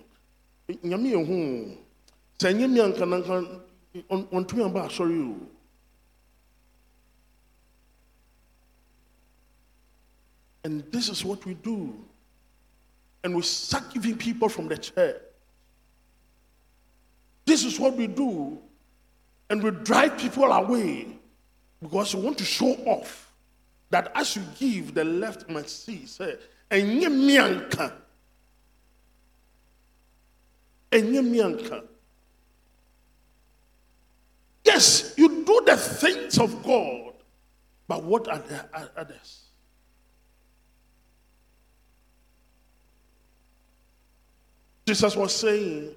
nyame yɛ hu sɛ ɛnyɛ mi anka ɔntumi aba asɔre o And this is what we do. And we start giving people from the church. This is what we do. And we drive people away because we want to show off that as you give, the left must see. Say, "Enye mianka. Enye mianka." Yes, you do the things of God, but what are the others? Jesus was saying,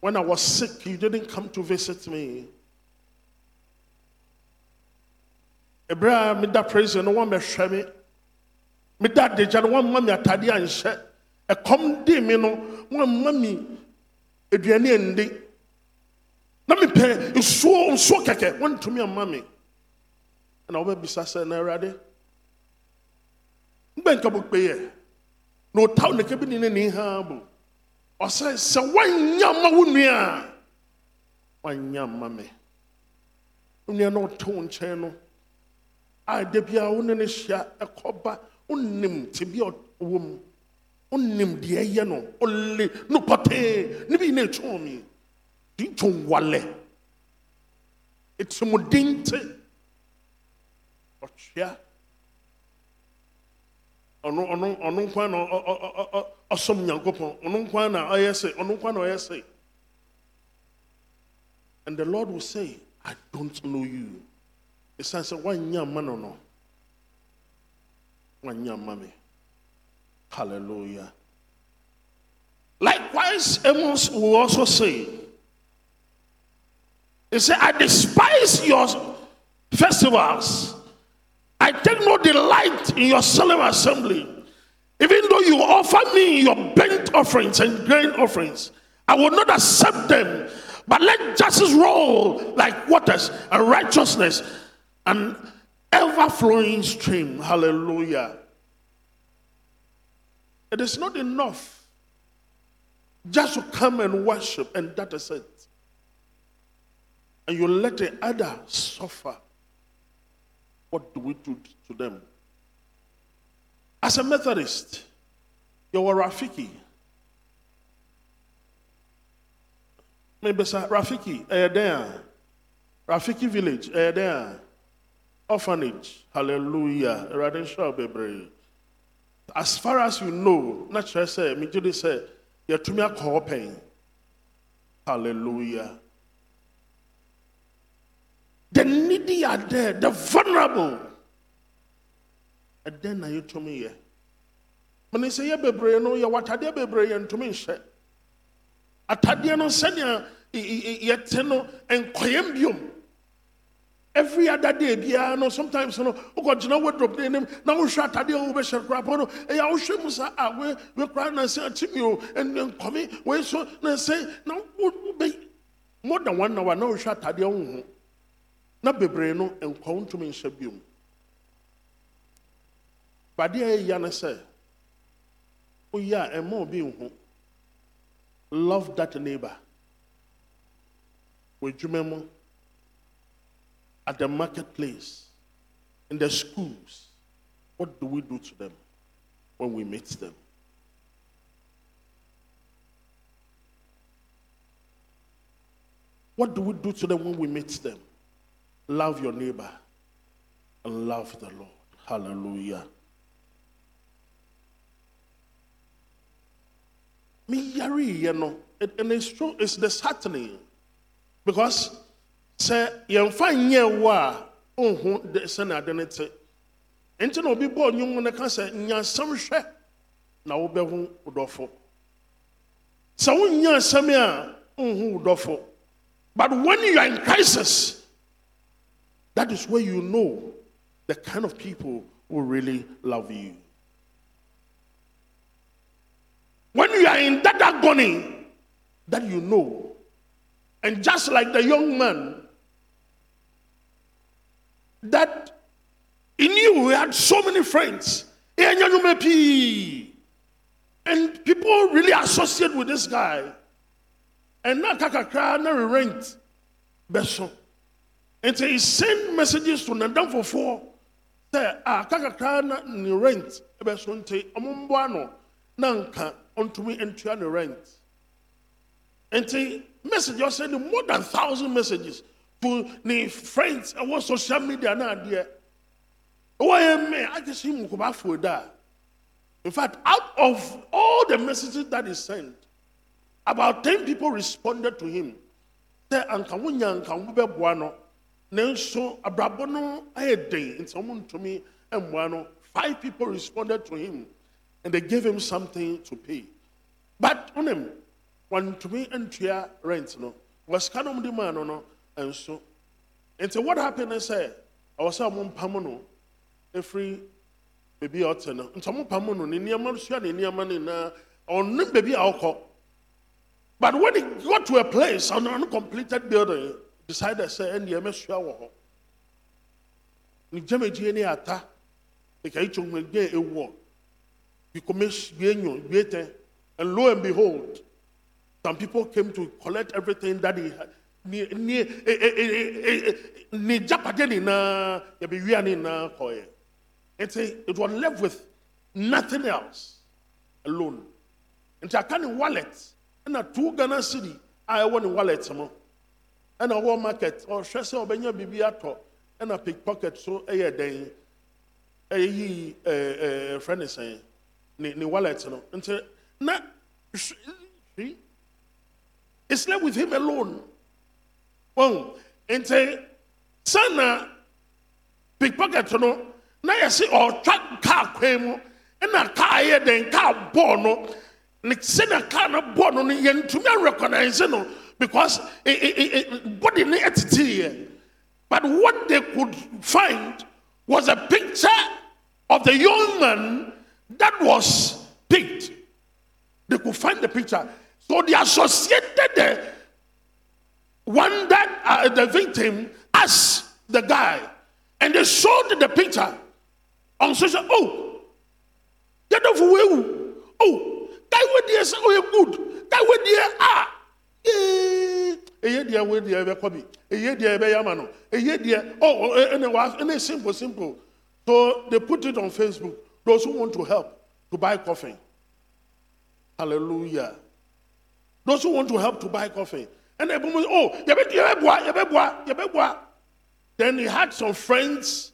When I was sick, you didn't come to visit me. Ebra meda praise no one bɛhwɛ me. Meda adagya no one me atade anhyɛ. Ɛkɔm de me no one me aduane andi. Na mepɛ nsuo nsuo kɛkɛ wontumi amma me. Ɛna wobɛbisa sɛ na Awurade, mbɛnka bokpe yɛ na ɔtaw ne kabi ne ne ha bo ɔsɛ sɛ woanya ma wo nua a woanya ma me wo nua na ɔte wo nkyɛn no a da biara wo ne no hyia ɛkɔba wonim te bi ɔwɔ mu wonim deɛ ɛyɛ no. Ɔle no pɔtee ne bi na ɛtwɔn me ditwo nwale ɛtimudinte ɔtwea ɔno ɔno ɔno nkwa na ɔ- ɔ- ɔ- ɔ- ɔsom nyankopɔn ɔno na ɔyɛ se ɔno nkwa na ɔyɛ and the lord will say i don't know you. Ɛsiane sɛ woanya mma no no me hallelujah likewise amos will also say he said i despise your festivals I take no delight in your solemn assembly. Even though you offer me your burnt offerings and grain offerings, I will not accept them. But let justice roll like waters and righteousness an ever flowing stream. Hallelujah. It is not enough just to come and worship, and that is it. And you let the other suffer what do we do to them? As a Methodist, you're a Rafiki. Maybe Rafiki, eh, there. Rafiki village, eh, there. Orphanage, hallelujah. Bebre. As far as you know, sure say, me to say, you're to me a pain. Hallelujah. The needy are there, the vulnerable. And then are you to me here? When they say, bebree no, yɛ watadeɛ bebree yɛ ntumi nhyɛ. Atadeɛ no sɛnea y- y- y- yɛte no. Every other day, biara no, sometimes no, wokɔgyina wardrobe no anim na wohwɛ atadeɛ a wobɛhyɛ koraa pɔ no, ɛyɛ wohwɛ mu sa a we we koraa na sɛ atimi o, nkɔme, wei so na sɛ na wo- wobɛ more than one hour na wohwɛ atadeɛ wo ho na bebree no nkwa ntumi nhyɛ biom badeɛ ɛyɛ no sɛ woyɛ a ɛma obi nho love that neighbor wɔ adwuma mu at the marketplace, in the schools, what do we do to them when we meet them? What do we do to them when we meet them? Love your neighbor and love the Lord. Hallelujah. Me yari, you know, and it's true, it's disheartening because say yɛmfa nyɛ wo a ɔnhu sɛne ade ne te. Nti na obi bɔɔ nnwom no ka sɛ nyasɛm hwɛ na wobɛhu wo dɔfo. Sɛ wonnya asɛm a wonhu wo dɔfo. But when you are in crisis that is where you know the kind of people who really love you. When you are in that agony that you know. And just like the young man that he knew he had so many friends. And people really associate with this guy. And now kakakra na rent beso. And so he sent messages to Nadam for four. Say, ah, kakakra na ni rent beso nte omumbuano na nka ontumi entua ni rent. Nti message you sending more than thousand messages to the friends on social media na adeɛ. Why me? I just see mukuba for that. In fact, out of all the messages that he sent, about 10 people responded to him. Sɛ anka wonya anka wo bɛboa no, nanso abrabɔ no ayɛ den nti ɔmo ntumi mmoa no. Five people responded to him and they gave him something to pay. But onim, wantumi ntua rent no, wɔsika no de maa no no nso. Nti what happened is sɛ, ɔwɔ sɛ ɔmo mpam no efiri beebi a ɔte no, nti ɔmo pam no, ne nneɛma sua ne nneɛma ne nyinaa, ɔne. But when he got to a place, on an uncompleted building, decided sɛ ɛnni ɛmɛ sua wɔ hɔ. Ne gyamagye ne ata, eka yi tso ŋmɛgye ewɔ, bikome bie nyo and lo and behold, some people came to collect everything that he had. Ni ni eh, eh, eh, eh, eh, ni japade nyinaa yɛbɛ wia ne nyinaa kɔɛ. Nti it was left with nothing else alone. Nti aka ne wallet ɛna two Ghana cedi a ɛwɔ ne wallet mu ɛna ɔwɔ market ɔhwɛ sɛ ɔbɛnya biribi atɔ ɛna pickpocket so ɛyɛ dɛn ɛyi ɛɛ ɛɛ ne sɛn ne ne wallet no nti na he slept with him alone wɔn nti sanna pickpocket oh, no na yɛsi ɔtwa kaa kwan mu ɛna kaa yɛ dɛn kaa bɔɔ no. Ne sɛnɛ kaa no bɔɔ no no yɛntumi arecognize no because e e e body ne ɛtete yɛ but what they could find was a picture of the young man that was picked. They could find the picture. So they associated the one that uh, the victim as the guy. And they showed the picture on social oh get off wewu oh guy wey there oh good. Guy wey there ah eye deɛ wey deɛ ɛbɛ kɔ bi eye deɛ ɛbɛ yama no eye deɛ oh. Oh, ɛnɛ wa ɛnɛ simple simple. So they put it on facebook. Those who want to help to buy coffee. Hallelujah. Those who want to help to buy coffee and oh bua yɛbɛ bua then he had some friends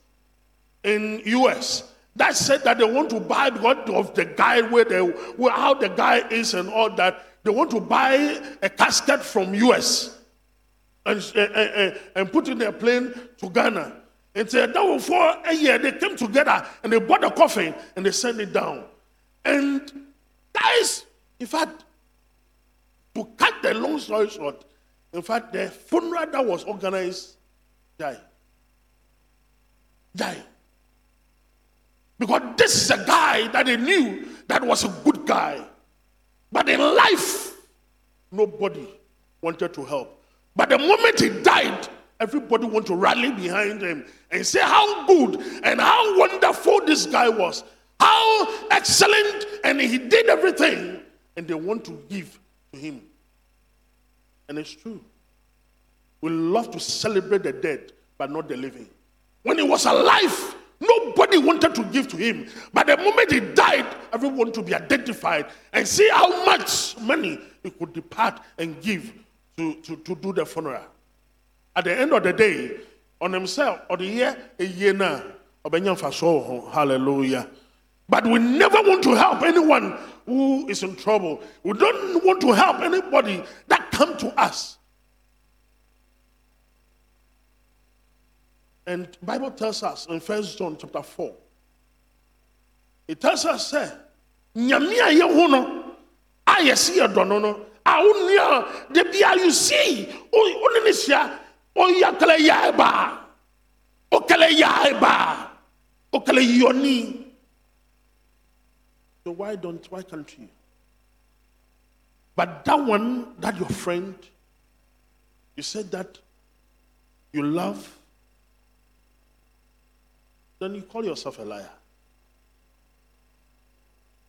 in US that said that they want to buy because of the guy where they where, how the guy is and all that. They want to buy a casket from US and, and, and, eh, eh, eh, and put in their plane to Ghana. And said that for a year they came together and they bought a coffin and they sent it down. And guys, in fact, to cut the long story short, in fact, the funeral that was organized died. Died. Because this is a guy that they knew that was a good guy. But in life, nobody wanted to help. But the moment he died, everybody wanted to rally behind him and say how good and how wonderful this guy was, how excellent, and he did everything. And they want to give to him. And it's true. We love to celebrate the dead, but not the living. When he was alive, nobody wanted to give to him. But the moment he died, everyone to be identified and see how much money he could depart and give to, to, to do the funeral. at the end of the day on himself or the year a year now hallelujah but we never want to help anyone who is in trouble. We don't want to help anybody that come to us. And bible tells us in first john chapter 4 it tells us say nyame a yɛho no a yɛsi yɛ dɔ no a wo nua da bia you see wo ne ne hyia ɔyɛ kala yae baa ɔkala yae baa so why don't why can't you? But that one that your friend you said that you love then you call yourself a liar.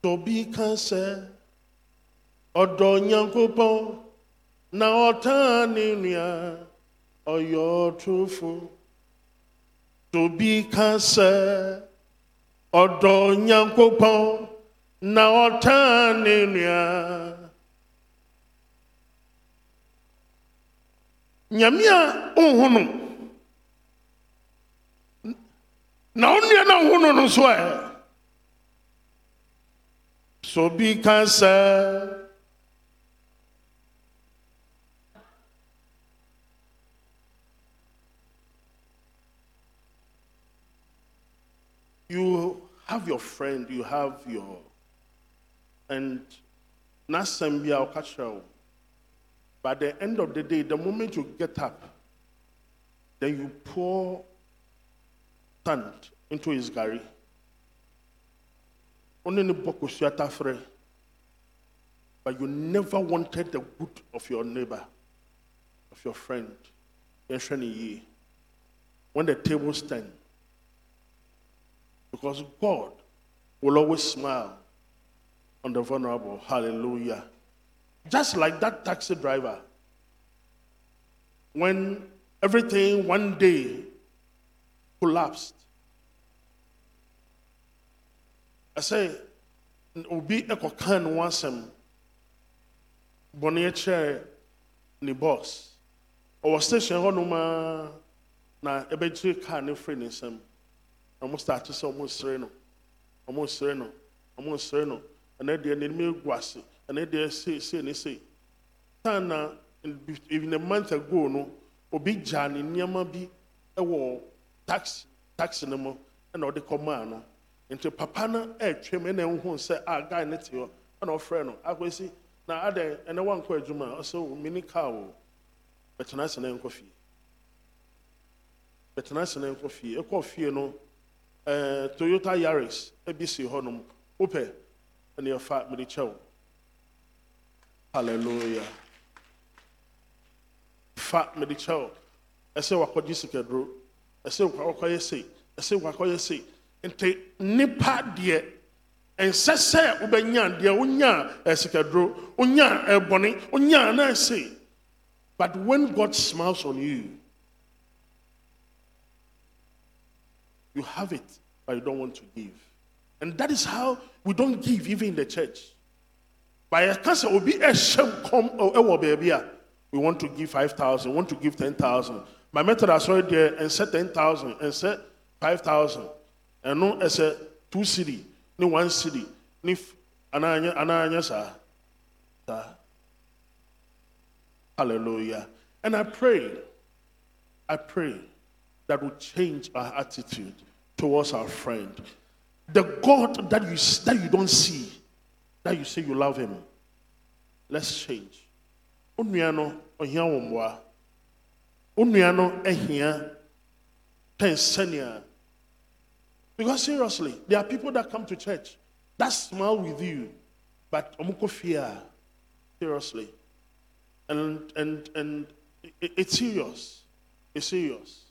To tobi kan sɛ ɔdɔ nyankopɔn na ɔtaa ne nua ɔyɛ ɔtorofo tobi kan sɛ ɔdɔ nyankopɔn na ɔtaa ne nua nyame a ɔnhu no na wo nua na ɔnhu no no so bi ka you have your friend you have your and n'asɛm bi a ɔka kyerɛ wo by the end of the day the moment you get up then you pour sand into his gari only ne bɔ kosua tafrɛ but you never wanted the good of your neighbor of your friend. Yɛhwɛ ne yie when the table stand. Because god will always smile on the vulnerable. Hallelujah. Just like that taxi driver when everything one day collapsed I say, obi ɛkɔka ne ho asɛm bɔne kyerɛ ne boss. Ɔwɔ station hɔ nom a na ɛbɛgyere car ne firi ne nsam na ɔmo start sɛ ɔmo sere no. Ɔmo sere no. Ɔmo sere no ɛnɛ deɛ n'anim egu ase ɛnɛ deɛ sei sei ne sei tan na in- a month ago no obi gyaa ne nneɛma bi ɛwɔ taxi taxi no mu ɛna ɔde kɔmaa no. Nti papa no ɛretwam ɛna ehu sɛ a guy ne te hɔ. Ɛna ɔfrɛ no akwesi na adɛn ɛnɛ wankɔ adwuma. Ɔsɛ o mini car o. Bɛtena ase na nkɔ fie. Bɛtena ase na nkɔ fie. Ɛkɔ fie no ɛɛ toyota yaris ebi si hɔnom. Wopɛ? Ɛna yɛfa mede kyɛw hallelujah. Fa mede kyɛw ɛsɛ wakɔgye sikaduro ɛsɛ wakɔyɛ sei ɛsɛ wakɔyɛ sei nti nipa deɛ nsɛ sɛ wobɛnya deɛ wonya ɛsikaduro wonya ɛbɔne eh, wonya na ɛsei but when god smiles on you you have it but you don't want to give and that is how we don't give even in the church. By a cancer will be a shame come oh, eh, ɛwɔ baabi ah, we want to give five thousand want to give ten thousand. My method has already there and ten thousand and said five thousand. And no as a two city ne one city ne f- ananya ananya saa hallelujah. And I pray I pray that will change our attitude towards our friend the God that you that you don't see that you say you love him let's change. Onua no ɔhia wo mmoa onua no ahia pɛn sɛnea because seriously there are people that come to church that smile with you but fie a seriously. And and and it- it's serious. It's serious.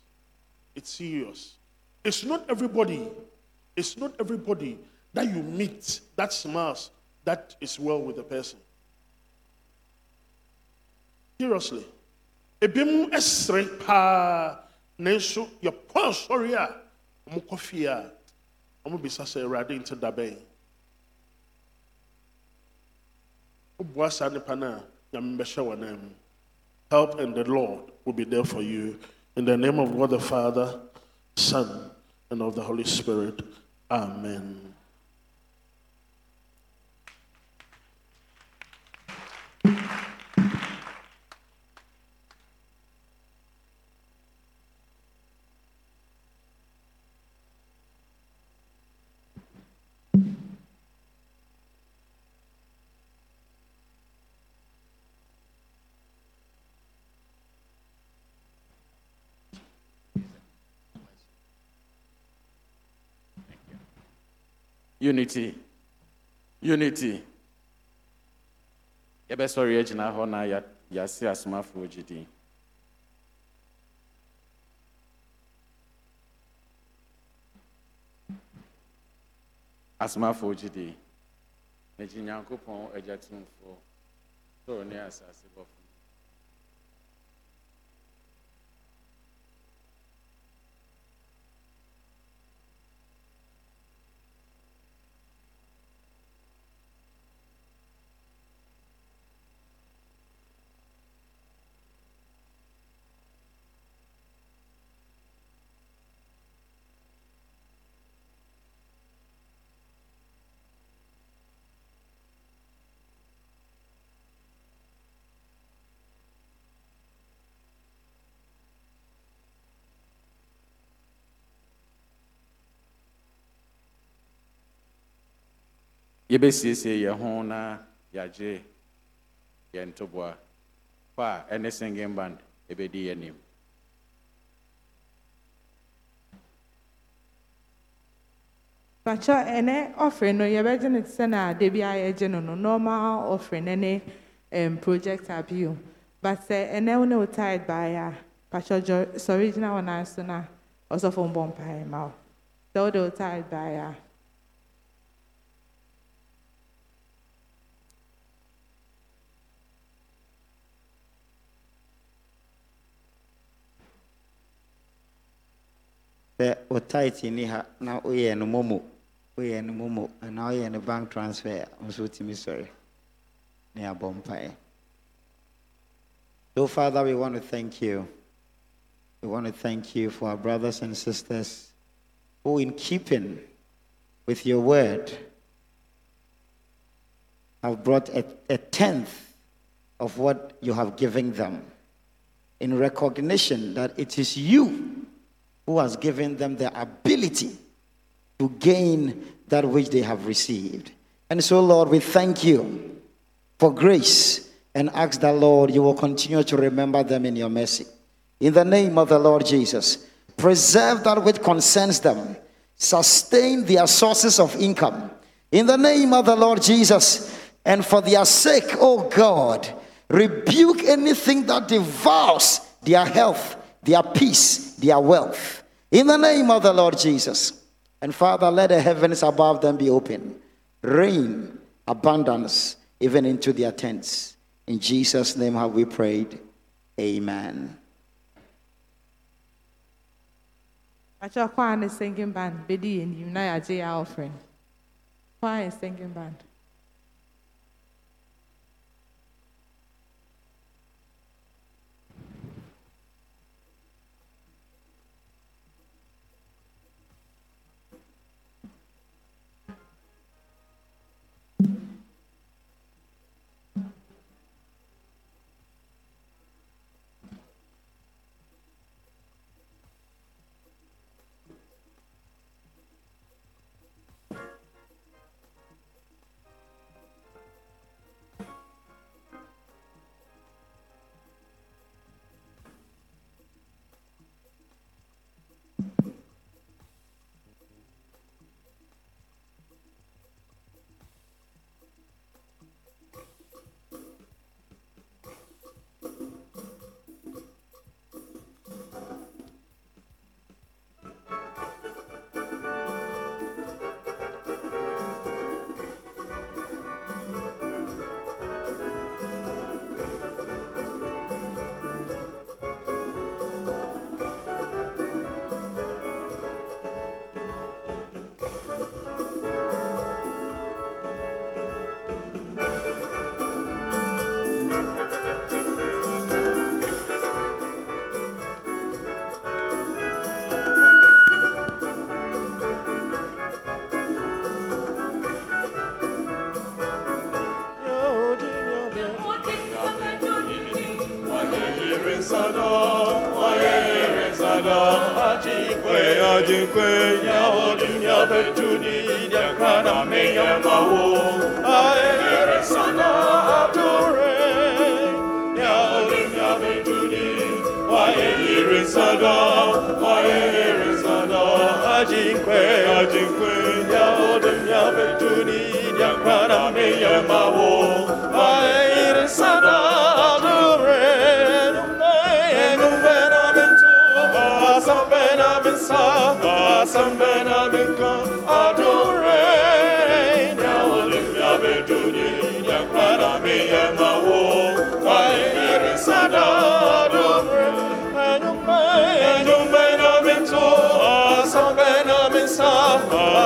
It's serious. It's not everybody it's not everybody that you meet that smiles that is well with the person seriously ebinom ɛsere paa nanso yɛpɔ asɔre a ɔmokɔ fie a ɔmobisa sɛ awurade nte da bɛn woboa saa nnipa no a nyame bɛhyɛ wɔ nan mu help and the Lord will be there for you. In the name of God the Father, Son, and of the Holy Spirit. Amen. Unity. Unity. Yɛbɛsɔre agyina hɔ na yɛ- yɛase asomafoɔ gyidin asomafoɔ gyidin na gye nyankopɔn agya tumfoɔ sɔre ne asase bɔfo yɛbɛsiesie yɛn ho na yɛagye yɛn ntoboa. Kɔ a ɛne singing band ɛbɛdi yɛn anim. Pacha, ene offering no yɛbɛgye no te sɛ na ade bi a no no normal offering ne ne um, project abio but sɛ ɛnɛ wo ne wo tide baeɛ a pacha jɔ sɔre gyina wɔ nan so na ɔsɔfo mbɔ mpaeɛ ma wo. Sɛ wode wo tide baeɛ a sɛ wo tight ni ha na woyɛ no momo woyɛ no momo anaa woyɛ no bank transfer a nso wotumi sɔre ne abɔ mpaeɛ. So father we want to thank you. We want to thank you for our brothers and sisters who in keeping with your word have brought a, a tenth of what you have given them in recognition that it is you who has given them the ability to gain that which they have received. And so, Lord, we thank you for grace and ask that, Lord, you will continue to remember them in your mercy. In the name of the Lord Jesus, preserve that which concerns them, sustain their sources of income. In the name of the Lord Jesus, and for their sake, oh God, rebuke anything that devours their health, their peace, their wealth. In the name of the Lord Jesus. And Father, let the heavens above them be open. Rain, abundance, even into their tents. In Jesus' name have we prayed. Amen. pacha kwaa ne singing band nim na yɛagye yɛ offering kwaa yɛ singing band Irisada, Oye Irisada, Ajikwe, Ajikwe, Yaodim Yabetuni, Yakana Meyamawo, Aye Irisada, Adore,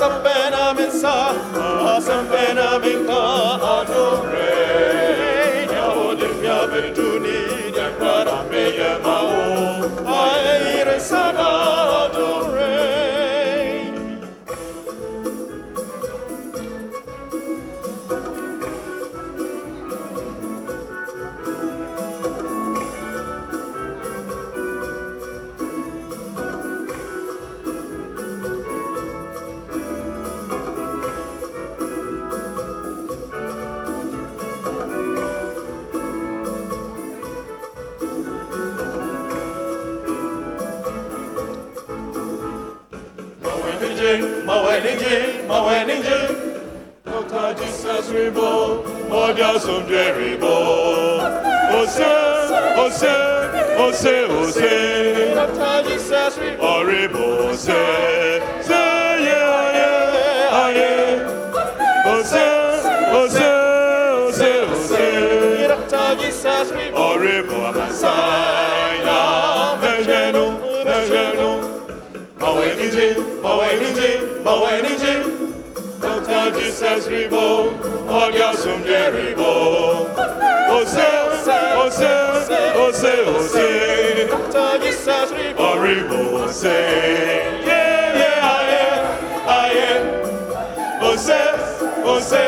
awesome benamens, awesome benamens, adore. Yahudim yabetuni, yakbara a ayre sana. Maweninje, Maweninje, Maweninje. Dr. Jesus Ribo, Modia Sunderibo. Ose, Ose, Ose, Ose. Dr. Jesus Ribo. Oribo, Ose. Maweninje, Maweninje. Dr. Jesus Ribo, Odia Sumde Ribo. Ose, Ose, Ose, Ose. Dr. Jesus Ribo, Ribo, Ose. Yeah, yeah, aye, aye. Ose, Ose,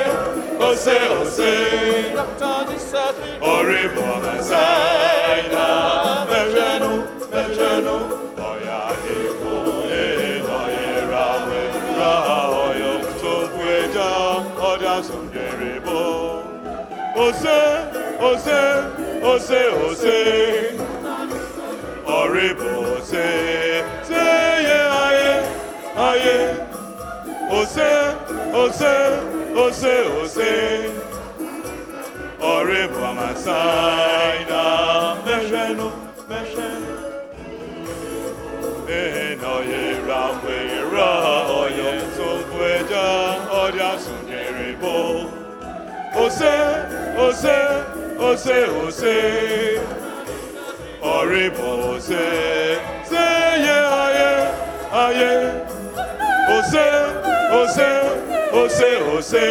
Ose, Ose. Dr. Jesus Ribo, Ribo, Masai, na, Mejenu, Mejenu. Oya, Ose, Ose, Ose, Ose. Oribo, Ose. Yeah, aye, aye. Ose, Ose, Ose, Ose. Oribo, Amasai, na, Mejenu, Mejenu. Enoye rawe ra oyo topweja odia sunderebo. Ose, ose, ose, ose. Oribo ose, seye aye, aye. Ose, ose, ose, ose.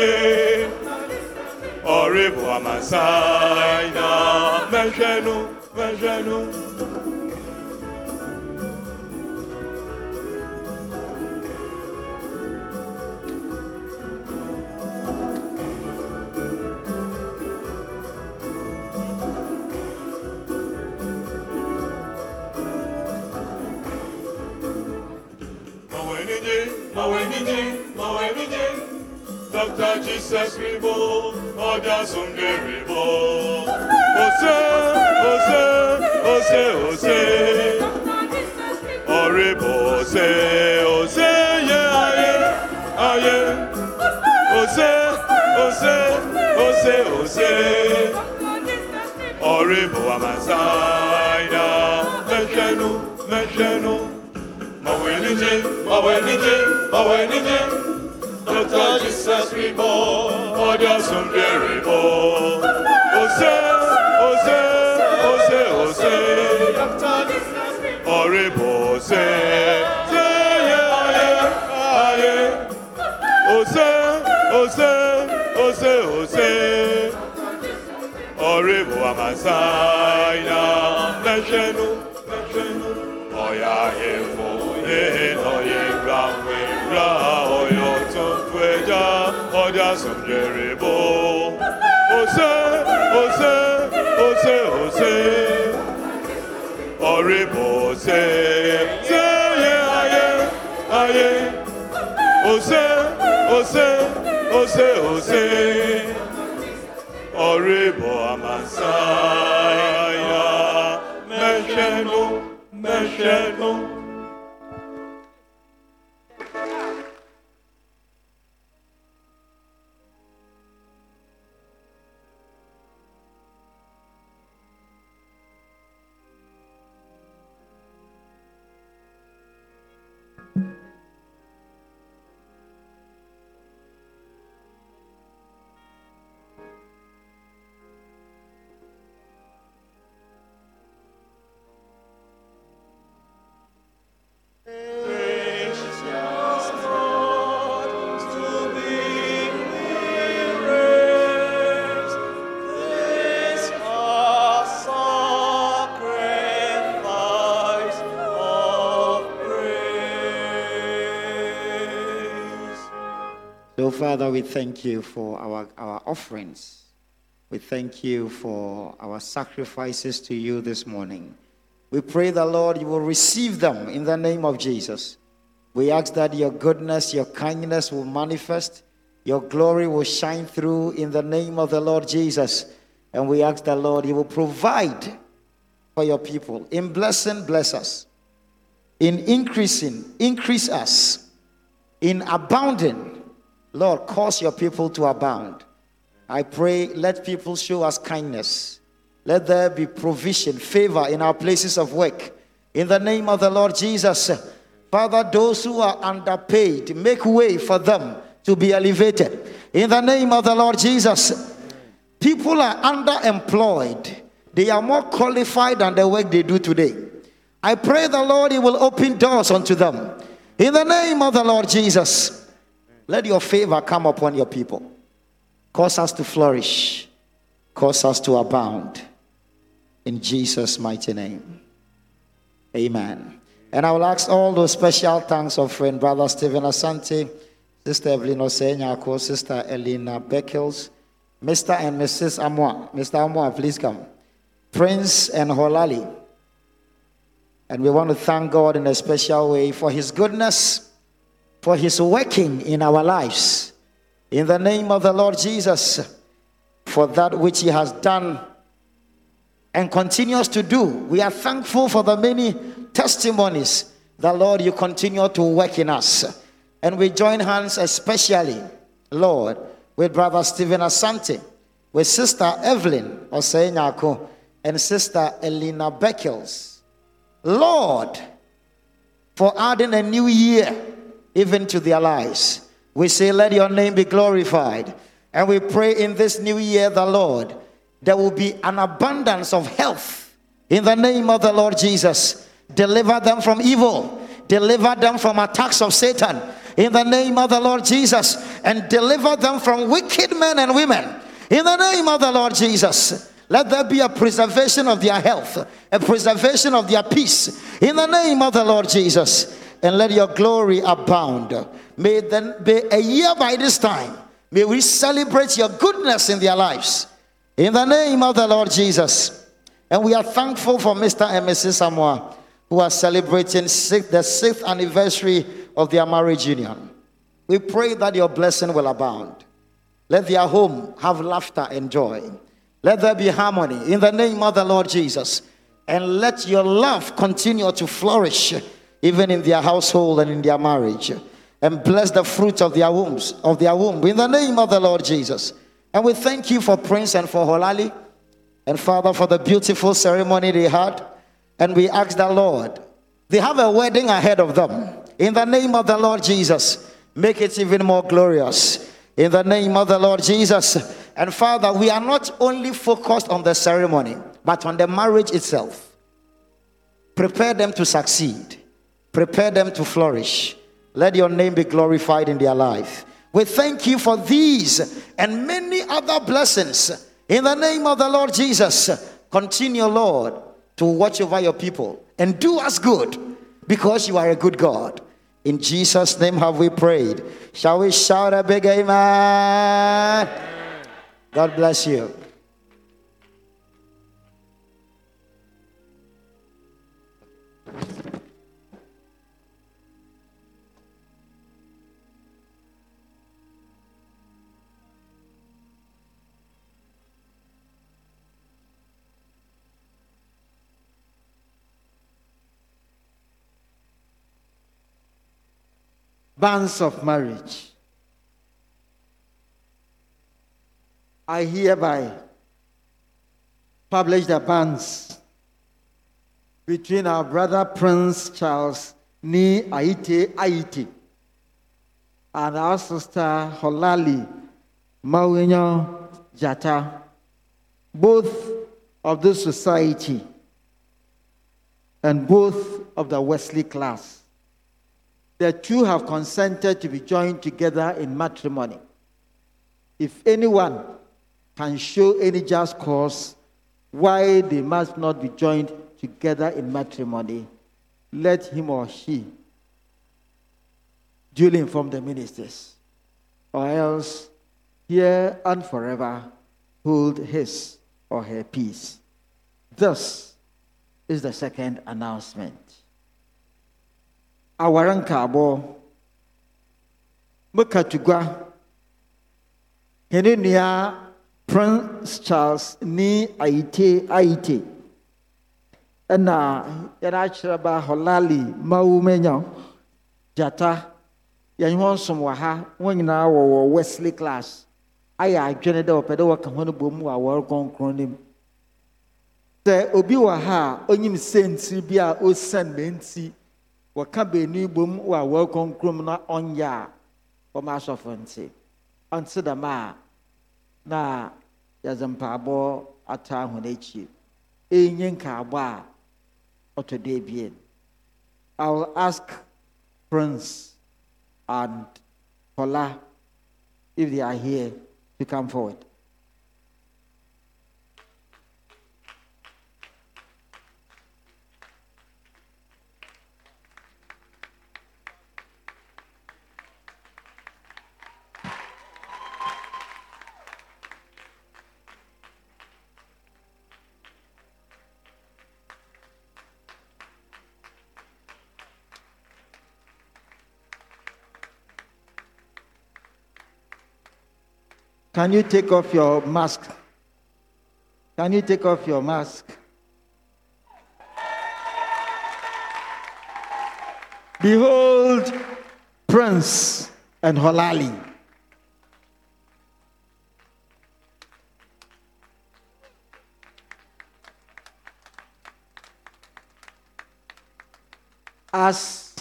Oribo amasai na mejenu, Dr. Jesus Ribo, Oja Sunday Ribo. Ose, Ose, Ose, Ose. Oribo, Ose, Ose, yeah, aye, aye. Ose, Ose, Ose, Ose. Oribo, Amasaina. Meshenu, Meshenu. Mawenije, Mawenije, Mawenije. Dr. Jesus Ribo, Oja Sunday Ribo. Ose, Ose, Ose, Ose. Oribo, Ose, Ose, yeah, aye, aye. Ose, Ose, Ose, Ose. Oribo, Amasaina. Meshenu, Meshenu. Oya hefo, eh, oye rawe, oyo tunkweja, oja sumjeribo. Ose, ose, ose, ose. Oribo, ose, se, ye, aye, aye. Ose, ose, ose, ose. Oribo, amasaya, meshenu, meshenu. Father, we thank you for our, our offerings. We thank you for our sacrifices to you this morning. We pray that, Lord, you will receive them in the name of Jesus. We ask that your goodness, your kindness will manifest, your glory will shine through in the name of the Lord Jesus. And we ask that, Lord, you will provide for your people. In blessing, bless us. In increasing, increase us. In abounding, Lord, cause your people to abound. I pray, let people show us kindness. Let there be provision, favor in our places of work. In the name of the Lord Jesus, Father, those who are underpaid, make way for them to be elevated. In the name of the Lord Jesus, people are underemployed. They are more qualified than the work they do today. I pray the Lord, He will open doors unto them. In the name of the Lord Jesus, let your favor come upon your people. Cause us to flourish. Cause us to abound. In Jesus' mighty name. Amen. And I will ask all those special thanks of friend Brother Stephen Asante, Sister Evelyn Osenyako, Sister Elena Beckles, Mr. and Mrs. Amwa. Mr. Amwa, please come. Prince and Holali. And we want to thank God in a special way for his goodness, for his working in our lives. In the name of the Lord Jesus, for that which he has done and continues to do. We are thankful for the many testimonies that, Lord, you continue to work in us. And we join hands, especially, Lord, with Brother Stephen Asante, with Sister Evelyn Osenyako, and Sister Elena Beckles. Lord, for adding a new year even to their lives. We say, Let your name be glorified. And we pray in this new year, the Lord, there will be an abundance of health in the name of the Lord Jesus. Deliver them from evil, deliver them from attacks of Satan in the name of the Lord Jesus, and deliver them from wicked men and women in the name of the Lord Jesus. Let there be a preservation of their health, a preservation of their peace in the name of the Lord Jesus. And let your glory abound. May then be a year by this time. May we celebrate your goodness in their lives. In the name of the Lord Jesus. And we are thankful for Mr. and Mrs. Samoa who are celebrating six, the sixth anniversary of their marriage union. We pray that your blessing will abound. Let their home have laughter and joy. Let there be harmony in the name of the Lord Jesus. And let your love continue to flourish even in their household and in their marriage. And bless the fruit of their wombs, of their womb, in the name of the Lord Jesus. And we thank you for Prince and for Holali, and Father, for the beautiful ceremony they had. And we ask the Lord, they have a wedding ahead of them. In the name of the Lord Jesus, make it even more glorious. In the name of the Lord Jesus. And Father, we are not only focused on the ceremony, but on the marriage itself. Prepare them to succeed, prepare them to flourish. Let your name be glorified in their life. We thank you for these and many other blessings. In the name of the Lord Jesus, continue, Lord, to watch over your people and do us good because you are a good God. In Jesus' name have we prayed. Shall we shout a big amen? God bless you. Bands of marriage. I hereby publish the banns between our brother Prince Charles Ni Aite Aite and our sister Holali Mawinyo Jata, both of this society and both of the Wesley class. The two have consented to be joined together in matrimony. If anyone can show any just cause why they must not be joined together in matrimony, let him or she duly inform the ministers, or else here and forever hold his or her peace. This is the second announcement. Aware nkaabɔ mekatugua hene nua prince charles ne aite aite ɛna yɛde akyerɛ ba holali mawumenya gyata yɛn ho nsom wɔ ha wɔn nyinaa wɔwɔ wesley class. Ayɛ adwene dɛ wɔpɛ dɛ wɔka ho bom wɔ awɔre kɔnkɔn no sɛ obi wɔ ha a onyim sentiri bi a osian ne nti wɔka bom wɔ na ɔnyɛ a asɔfo nti dɛm a na yɛdze nkaabɔ a ɔtɔ do i will ask prince and kola if they are here to come forward. Can you take off your mask? Can you take off your mask? Behold, Prince and Holali. As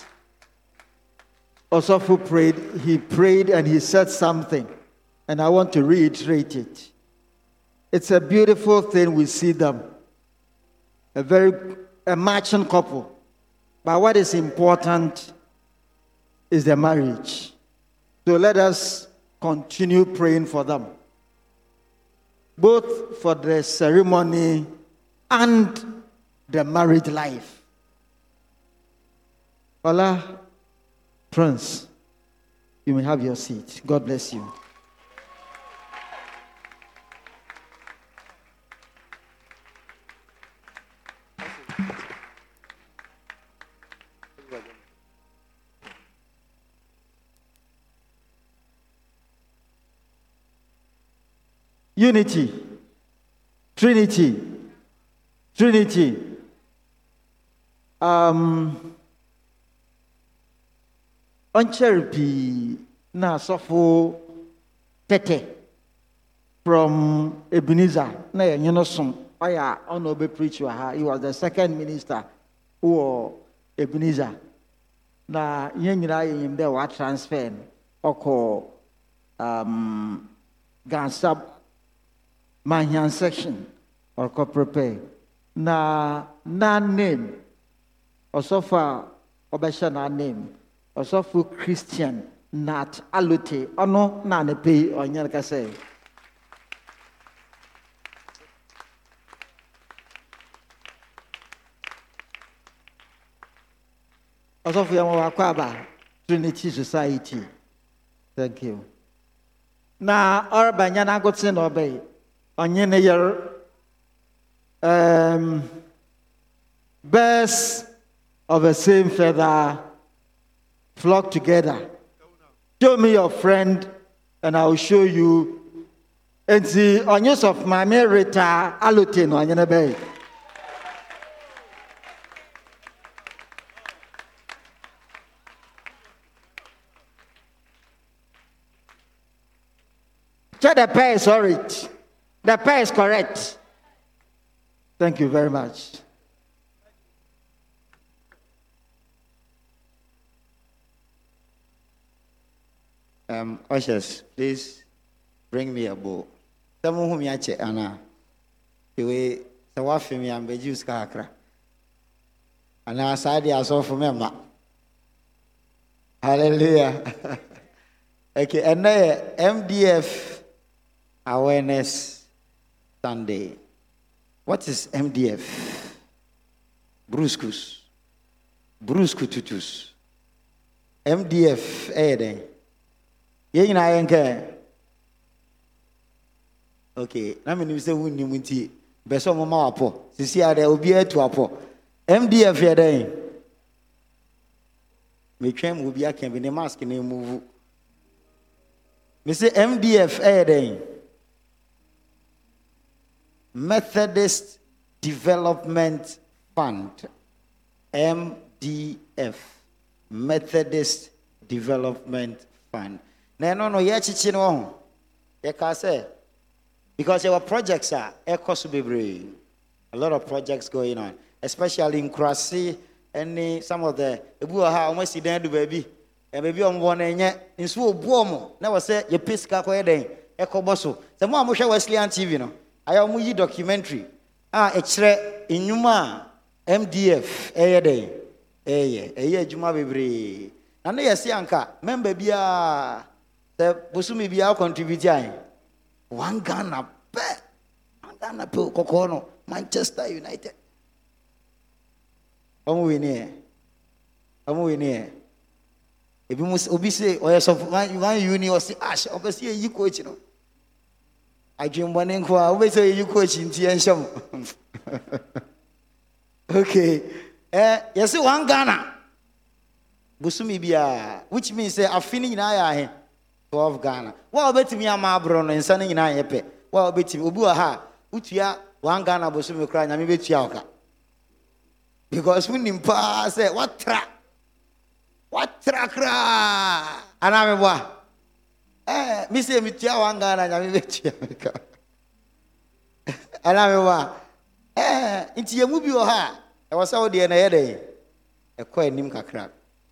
Osofo prayed, he prayed and he said something and I want to reiterate it. It's a beautiful thing we see them. A very a matching couple. But what is important is the marriage. So let us continue praying for them. Both for the ceremony and the married life. Hola, Prince, you may have your seat. God bless you. Unity. Trinity. Trinity. Um, ɔnkyɛre na asɔfo tɛtɛ from ebenezer. Na yɛnye no som ɔyɛ a ɔna ɔbɛ preach wɔ ha. He was the second minister wɔ ebenezer. Na yɛn nyinaa yɛnyim dɛ watransfer no um, gansa manhyan section ɔkɔ prepare na na name. Ɔsɔfo a ɔbɛhyɛ na name. Ɔsɔfo christian nat alote ɔno na ne pei ɔnyɛ no kasɛ ɔsɔfo yɛn wɔ wakɔ aba trinity society. Thank you. Na ɔreba nya n'agote na ɔbɛyi ɔnye ne yɛr um, of the same feather flock together show me your friend and i will show you nti ɔnye sɔfo maame rita alote na ɔnye ne bɛyi. Check the pair is correct. The pair is correct. Thank you very much. Um, ushers, please bring me a bowl. Someone whom you check, Anna. The way the wife me and the juice kakra. And I said, I saw for me. Hallelujah. okay, and now MDF Awareness Sunday. What is MDF? Bruscus. Bruscututus. MDF, eh, then. yɛn nyinaa yɛn kɛ okay na menim sɛ wonnim nti bɛ sɛ ɔmoma wapɔ sisi a dɛ obiara atu apɔ mdf yɛ dɛn metwɛn mu obi aka bi ne mask ne muvu me sɛ mdf ɛyɛ dɛn methodist development fund mdf methodist development fund. Na ɛno no yɛkyekye no. Wɔ ho yɛkaa sɛ because yɛwɔ projects a ɛkɔ so a lot of projects going on especially nkurase ne some of the ebi wɔ ha a wɔn asi dan do baabi baabi a wɔn wɔ no ɛnyɛ nsuo buo mo na wɔ sɛ yɛpɛ sika kɔyɛ dɛn ɛkɔbɔ so sɛ mo a mohwɛ wesleyan tv no ayɛ wɔn yi documentary. A ɛkyerɛ nnwuma a mdf ɛyɛ dɛn? Ɛyɛ ɛyɛ adwuma bebree. Na ne yɛsi anka member biara sɛ bosome biara contribute ae one ghana pɛ one ghana pɛ kɔkɔɔ no manchester united. Ɔmo winiɛ ɔmo winiɛ ebi mu obi se ɔyɛ sɔfo one uni ɔsi ahyɛ ɔbɛ si eyi coach no adwimbɔne nko a wobɛ sɛ eyi coach nti ɛnhyɛ mo okay ɛ yɛsi one ghana bosome biara which means sɛ afi ne nyinaa yɛ ahe. 12 ghana. Wa wobɛtumi ama aborɔ no nsa no nyinaa yɛ pɛ wa wobɛtumi obi wɔ ha a wotua 1 ghana bosome koraa nyame bɛtua wo ka because wonim paa sɛ watra. Watra koraa anaa meboa eh, me sɛ metua 1 ghana nyame bɛtua me ka. Anaa meboa eh, nti yɛmu bi wɔ ha a ɛwɔ sɛ wodeɛ na ɛyɛ dɛn ɛkɔ anim kakra.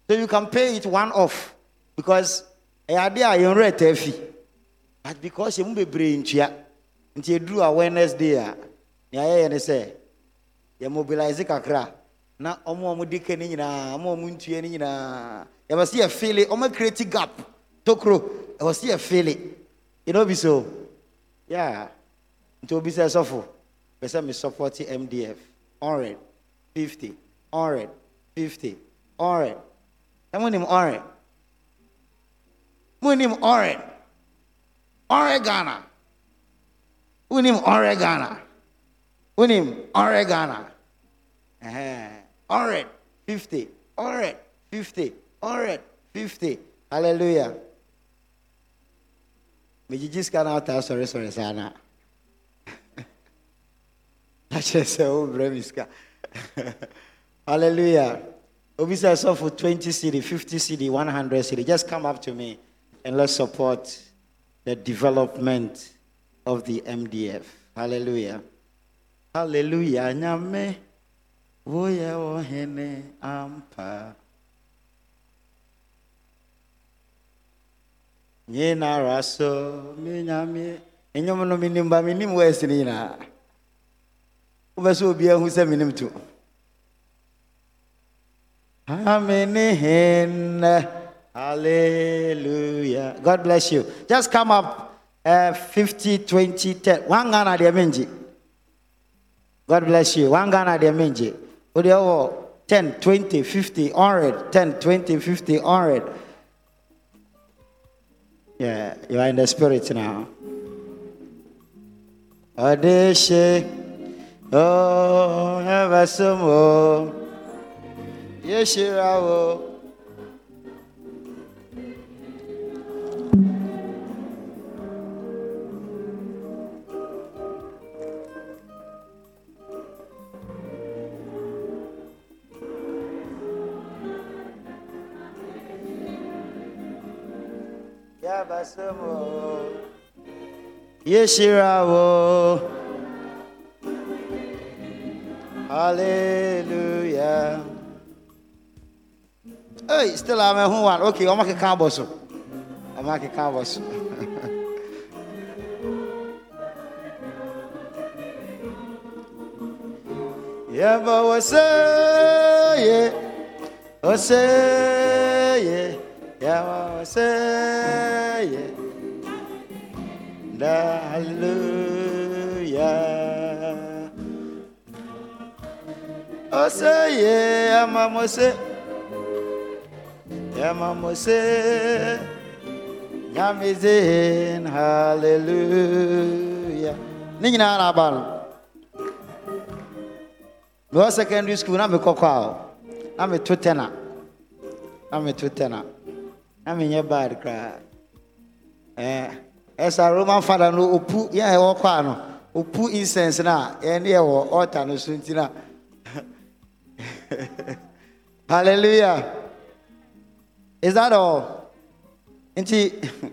So you can pay it one off because ɛyɛ ade a yɛn werɛ taa fi but because yɛn mu bebree ntua nti eduru awareness day a nea yɛyɛ ne sɛ yɛ mobilize kakra. Na ɔmo a ɔmo di ka ne nyinaa ɔmo a ɔmo ntua ne nyinaa yɛbɛ sɛ yɛ fili ɔmo create gap. Tokuro ɛwɔ sɛ yɛ fili you know bi so. Yeah. Nti obi sɛ sɔfo pɛ sɛ me support mdf hundred fifty. Hundred fifty. Hundred ɛmo nim hundred munim ɔre ɔre ghana. Wonim ɔre ghana. Wonim ɔre ghana. Ɛhɛn. ɔre fifty. Ɔre fifty. Ɔre fifty. Hallelujah megyegye sika no ataa sɔresɔre saa sorry. a akyerɛ sɛ wombrɛ me sika hallelujah. Obisa sɔfo 20 city 50 city 100 city just come up to me and let's support the development of the mdf hallelujah. Hallelujah. Nyame woyɛ hene ampa. nyina raso menyame enyom no minim ba minim wɛsi esini na. wobɛsɛ obia hu sɛ minim hen hallelujah. God bless you. Just come up uh, 50 20 10 one ghana god bless you. One ghana deɛ mengye 10 20 50 100 10 20 50 100 yeah, you are in the spirit now. Odeshe. Oh, have some more. Yeshira Yabasomo. Yeshira wo. Hallelujah. Hey, still I'm a one. Okay, I'm a caboso. I'm a caboso. Yeah, but what's yeah, what's yeah, yeah, what's yeah, hallelujah. Oh, say yeah, I'm a say. Yamamose Yamizin Hallelujah. Ne nyinaa na aba no. Mewɔ secondary school na mekɔ kɔ a na meto tena. Na meto tena. Na menyɛ bad koraa. Eh, ɛsa Roman father no opu yɛn a ɛwɔ kɔ a no opu incense na yɛn ne yɛwɔ altar no so nti na. Hallelujah. Is that all? Into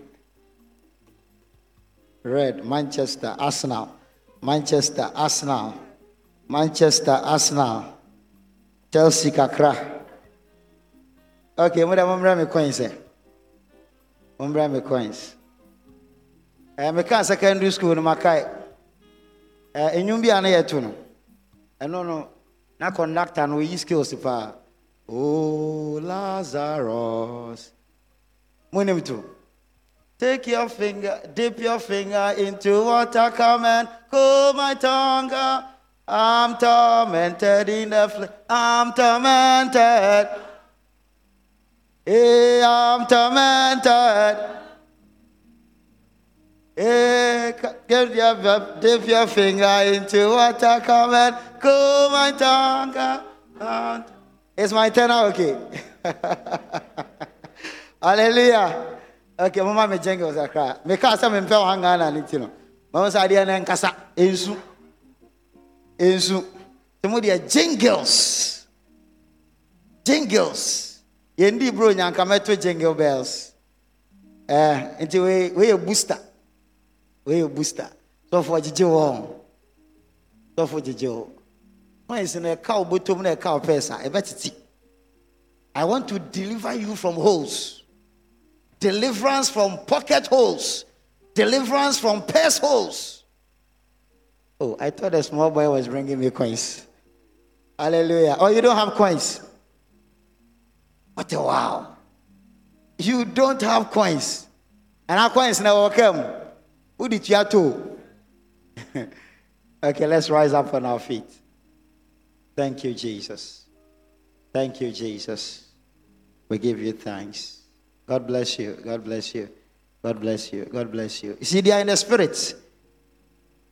Red, Manchester, Arsenal, Manchester, Arsenal, Manchester, Arsenal, Chelsea, Kakra. Okay, mom, me coins. Mom, me coins. Eh, me can secondary school no makai. Eh, enyum bi ana yetu no. Eno no, na conductor no yi skills pa. Oh, Lazarus. Munim too. Take your finger, dip your finger into water, come and cool my tongue. I'm tormented in the flesh. I'm tormented. Hey, I'm tormented. Eh, hey, get your, dip your finger into water, come and cool my tongue. It's my now, okay. Hallelujah. Okay, mama me jenga was a. Me kasa me mpe hanga na nitino. Mama sa dia na nkasa ensu. Ensu. Temo dia jingles. Jingles yɛndi bro nyanka mɛto jingle bells ɛɛ eh, nti wei wei yɛ booster. Wei yɛ booster. Sɔfo gyegye wɔn sɔfo gyegye wɔn coins na ɛka wo bɔtɔm na ɛka wo pɛɛsa ɛbɛtete i want to deliver you from holes. Deliverance from pocket holes. Deliverance from purse holes. Oh i thought a small boy was bringing me coins. Hallelujah. Oh you don't have coins. What a wow. You don't have coins. And our coins never come. Who did you have to? okay, let's rise up on our feet. Thank you, Jesus. Thank you, Jesus. We give you thanks. God bless you. God bless you. God bless you. God bless you. You see, they are in the spirit.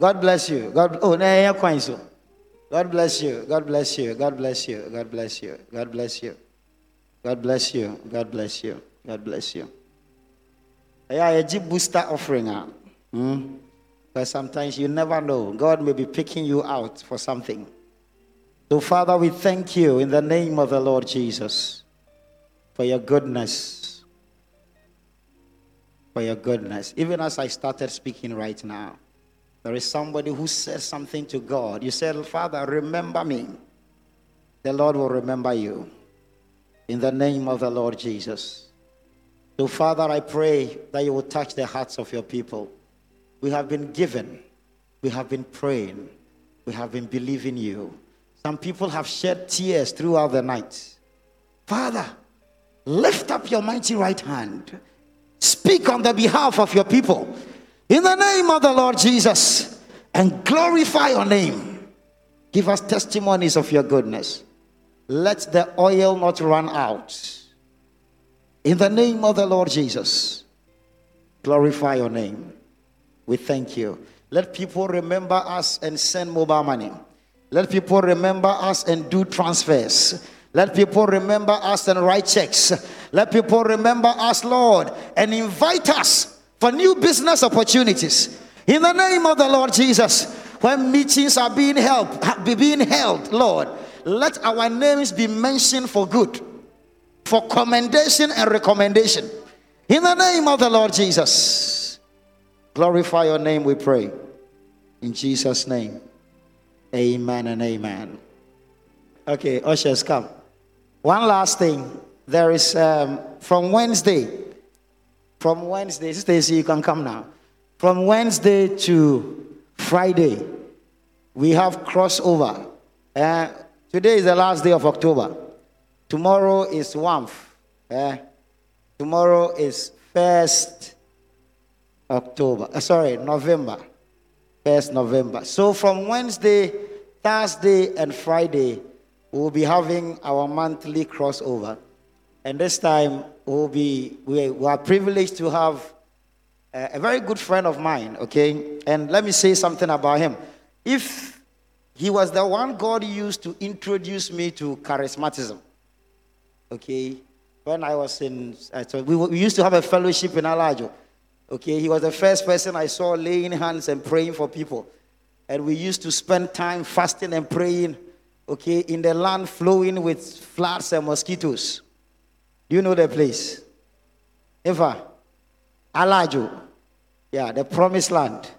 God bless you. God. Oh, no, yeah, quite so. God bless you. God bless you. God bless you. God bless you. God bless you. God bless you. God bless you. God bless you. Yeah, a G booster offering. ah. Hmm. Because sometimes you never know. God may be picking you out for something. So, Father, we thank you in the name of the Lord Jesus for your goodness. For your goodness. Even as I started speaking right now, there is somebody who said something to God. You said, Father, remember me. The Lord will remember you in the name of the Lord Jesus. So, Father, I pray that you will touch the hearts of your people. We have been given, we have been praying, we have been believing you. Some people have shed tears throughout the night. Father, lift up your mighty right hand. Speak on the behalf of your people in the name of the Lord Jesus and glorify your name. Give us testimonies of your goodness. Let the oil not run out. In the name of the Lord Jesus, glorify your name. We thank you. Let people remember us and send mobile money. Let people remember us and do transfers. Let people remember us and write checks. Let people remember us, Lord, and invite us for new business opportunities. In the name of the Lord Jesus, when meetings are being held, being held, Lord, let our names be mentioned for good, for commendation and recommendation. In the name of the Lord Jesus, glorify your name, we pray. In Jesus' name, amen and amen. Okay, ushers, come. One last thing. There is um, from Wednesday, from Wednesday, Stacy, you can come now. From Wednesday to Friday, we have crossover. Uh, today is the last day of October. Tomorrow is 1st. Uh, tomorrow is 1st October. Uh, sorry, November. 1st November. So from Wednesday, Thursday, and Friday, we'll be having our monthly crossover. And this time, we'll be, we, we are privileged to have a, a very good friend of mine, okay? And let me say something about him. If he was the one God used to introduce me to charismatism, okay? When I was in, uh, so we, we used to have a fellowship in Alajo. Okay, he was the first person I saw laying hands and praying for people. And we used to spend time fasting and praying, okay, in the land flowing with floods and mosquitoes. Do you know the place? Eva, Alajo. Yeah, the promised land,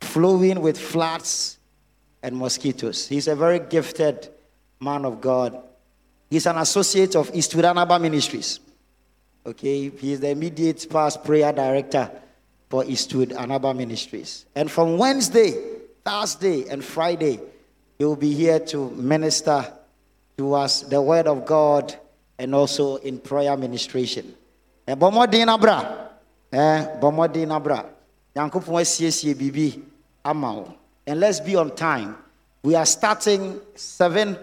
flowing with floods and mosquitoes. He's a very gifted man of God. He's an associate of Eastwood Anaba Ministries. Okay, he's the immediate past prayer director for Eastwood Anaba Ministries. And from Wednesday, Thursday, and Friday, he will be here to minister to us the word of God and also in prayer ministration. Eh, Bomodin abra. Eh, bomodin abra. Ama wo. And let's be on time. We are starting seven,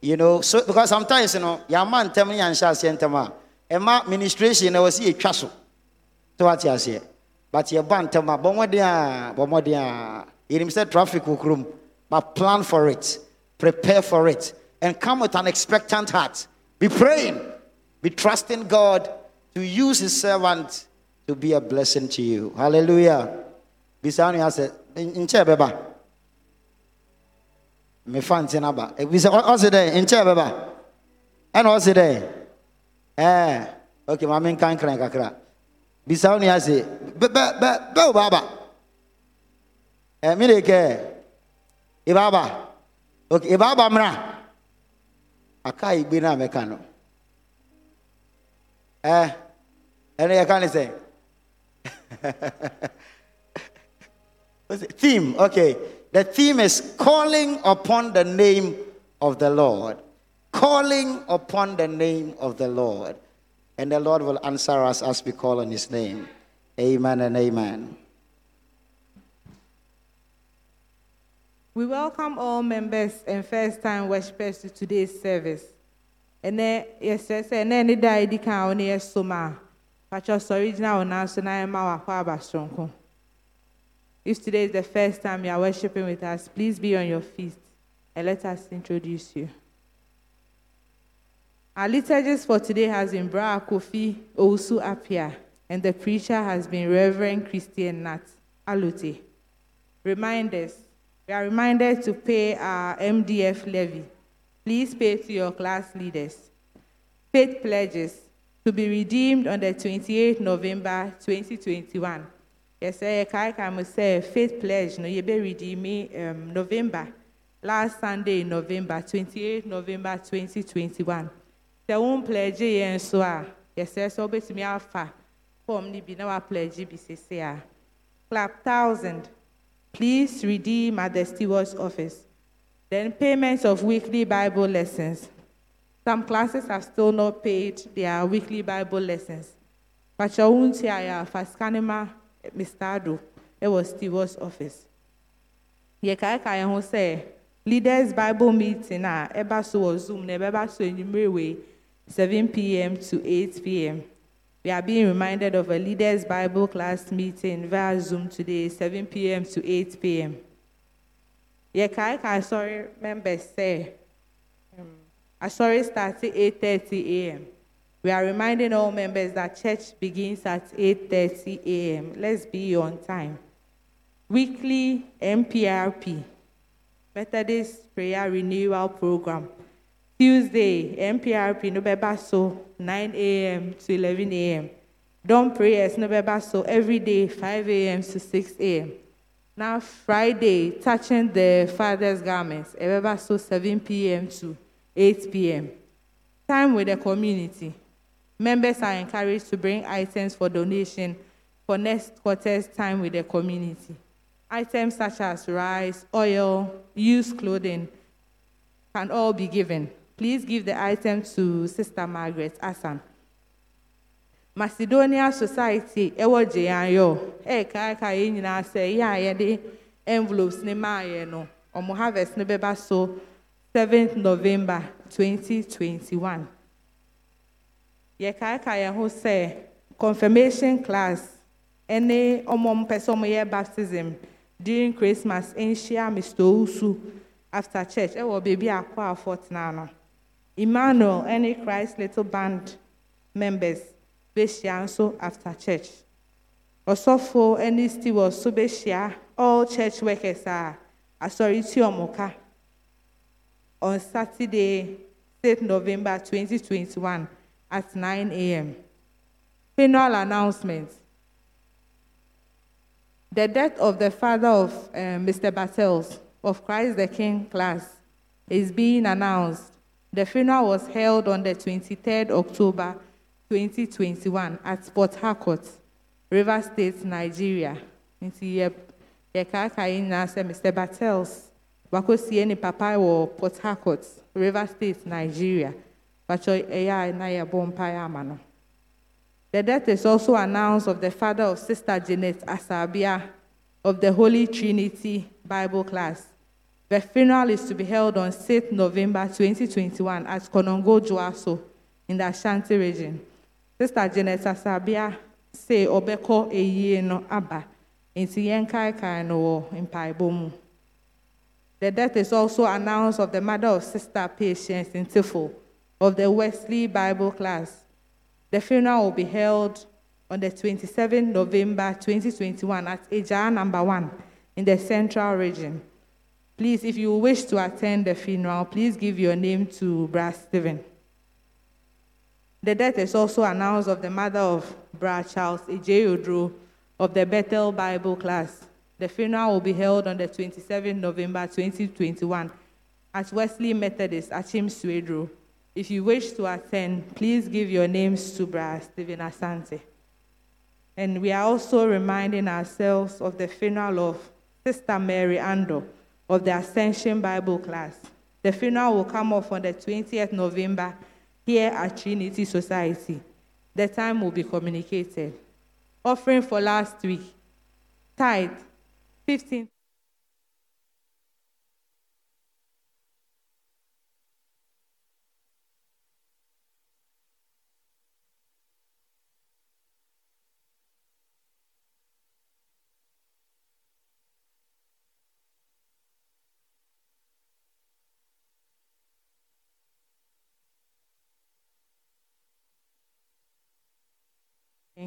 you know, so because sometimes, you know, your man tell me and shall say Emma ministration I was see a castle. So what you say? But your band tell me, Bomodia, Bomodia. It said traffic room, but plan for it, prepare for it, and come with an expectant heart. Be praying, be trusting God to use His servant to be a blessing to you. Hallelujah. Bisani has said, in chair, beba. Me fancy naba. We say, what's it there? In chair, beba. And what's it there? Eh, okay, mamin kan kran kakra. Bisa ni ase, be be be be o baba. Eh, mi de ke. E baba. Okay, e baba mra. Aka igbe na meka no. Eh, ene ya kan say. What's it? Theme, okay. The theme is calling upon the name of the Lord calling upon the name of the Lord. And the Lord will answer us as we call on his name. Amen and amen. We welcome all members and first time worshippers to today's service. And then, yes, yes, and then the day the count near Soma. Patros original announcement I am our father strong. If today is the first time you are worshiping with us, please be on your feet and let us introduce you. Our liturgist for today has been Bra Kofi Owusu Apia, and the preacher has been Reverend Christian Nat Alute. Reminders. We are reminded to pay our MDF levy. Please pay to your class leaders. Faith pledges to be redeemed on the 28th November 2021. Yes, sir. Kai Kamu say faith pledge no you be redeem um, November last Sunday November 28th November 2021. The one pledge yẹn so a yes sir so betumi afa form ni bi na wa pledge sese a clap thousand please redeem at the steward's office. Then payments of weekly Bible lessons. Some classes have still not paid their weekly Bible lessons. Pachawunti aya faskanema Mr. It was Steve's office. Yɛkaeka yɛn ho leaders Bible meeting a ɛba so wɔ Zoom na ɛbɛba so enyimire wei 7 p.m. to 8 p.m. We are being reminded of a leaders Bible class meeting via Zoom today, 7 p.m. to 8 p.m. Yɛkaeka sorry members say hmm, Asori starts at 8.30 a.m. We are reminding all members that church begins at 8.30 a.m. Let's be on time. Weekly MPRP, Methodist Prayer Renewal Program. Tuesday, MPRP, November so 9 a.m. to 11 a.m. Dawn prayers, November so every day, 5 a.m. to 6 a.m. Now, Friday, touching the Father's garments, November so 7 p.m. to 8 p.m. Time with the community. Members are encouraged to bring items for donation for next quarter's time with the community. Items such as rice, oil, used clothing can all be given. Please give the item to Sister Margaret Assam. Macedonia Society, ɛwɔ Jeanyo, ɛɛkaaka yɛn nyinaa sɛ yɛ a yɛde envelopes ne maa yɛ no, ɔmo harvest ne so 7th November 2021. Yɛkaaka yɛn ho sɛ confirmation class ɛne ɔmo mpɛ sɛ ɔmo baptism during Christmas nhyia Mr. Owusu after church ɛwɔ beebi a akɔ afɔ tena no. Emmanuel ɛne Christ Little Band members bɛhyia nso after church. Ɔsɔfo ɛne steward nso bɛhyia all church workers a asɔre ti ɔmo ka on Saturday, 6th November 2021 at 9 a.m. Funeral announcement. The death of the father of uh, Mr. Battles of Christ the King class is being announced. The funeral was held on the 23rd October 2021 at Port Harcourt, River State, Nigeria. Mr. Battles wakɔsie ne papa Port Harcourt, River State, Nigeria. The death is also announced of the father of Sister Janet Asabia of the Holy Trinity Bible class. The funeral is to be held on 6th November 2021 at Konongo Juaso in the Ashanti region. Sister Janet Asabia say Obeko Eyie no Aba nti yɛnkaekae no wɔ. The death is also announced of the mother of Sister Patience in Tifo of the Wesley Bible class. The funeral will be held on the 27th November 2021 at Eja number one in the central region. Please, if you wish to attend the funeral, please give your name to Brad Stephen. The death is also announced of the mother of Brad Charles Ejeyodro of the Bethel Bible class. The funeral will be held on the 27th November 2021 at Wesley Methodist Akim Swedru. If you wish to attend, please give your names to Brad Stephen Asante. And we are also reminding ourselves of the funeral of Sister Mary Ando of the Ascension Bible class. The funeral will come off on the 20th November here at Trinity Society. The time will be communicated. Offering for last week, tithe, 15.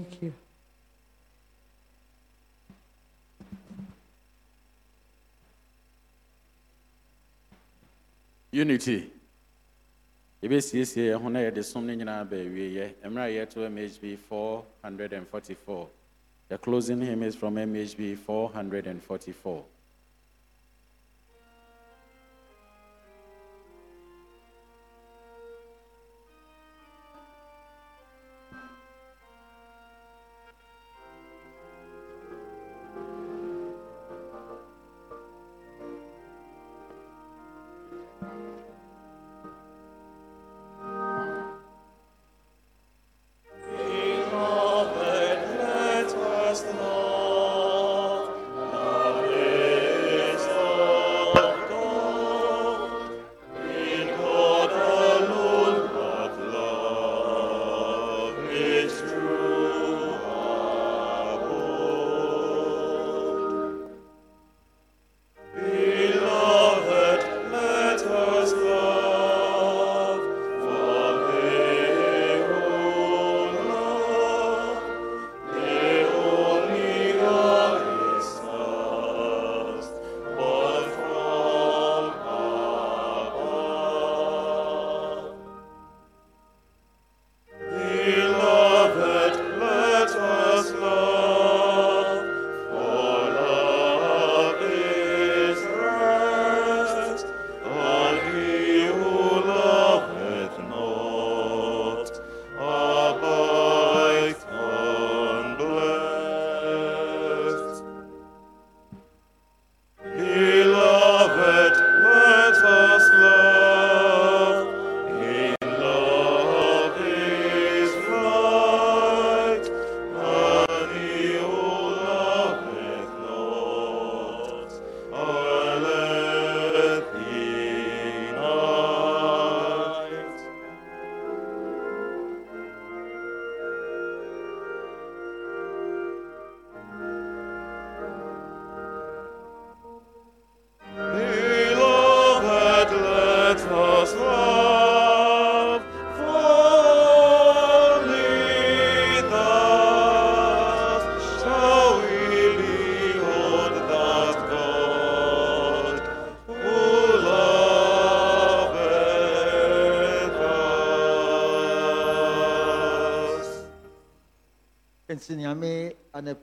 Thank you. Unity. yɛbɛsiesie yɛn ho na yɛde som no nyinaa baawieɛ mmerɛ a yɛto mhb 444 the closing hymn is from mhb 444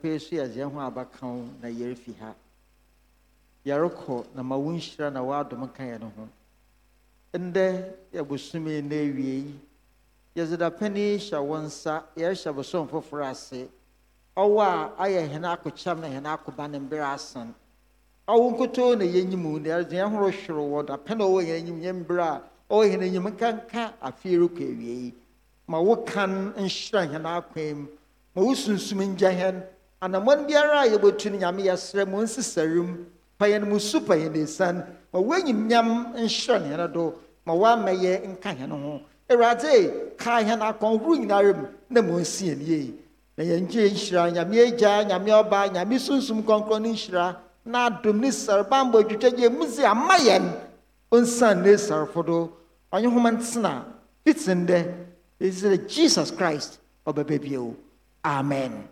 yi so yɛn ho abaka wo na yɛrefi ha yɛrekɔ na ma wo nhyira na woadom ka yɛn ho. Ndɛ yɛbosome na awie yi yɛdze dapɛne hyɛ wo nsa yɛrehyɛ bosom foforɔ ase ɔwɔ a ayɛ hene akokyɛm na hene akoba ne mberɛ asan ɔwo nkotoo na yɛnyim na yɛdze yɛn ho rehwere wɔ dapɛne a ɔwɔ yɛn anyim yɛn mberɛ a ɔwɔ hene anyim nkanka afei rekɔ awie yi ma wo kan nhyira hɛn akwan mu ma wo sunsum ngya hɛn anammɔn biara a yɛbɛtu no nyame yɛsrɛ mo nsesare mu pa yɛn mu su pa yɛn esian ma woanyimnyam nhyira ne hɛn do. Ma woamɛyɛ nka hɛn ho. Awurade ka hɛn akɔnhoro nyinara mu na ma ɔnsi yɛn yie. Na yɛngye nhyira. Nyame agya nyame ɔba nyame sunsum kɔnkɔn no nhyira. Na adom ne sarebambɔ adwitwagye mu dze ama yɛn. Ɔnsan ne sarefo do. Ɔnye homa ntena. Fitin dɛ ɛsɛ jesus christ ɔbɛbɛ bio. Amen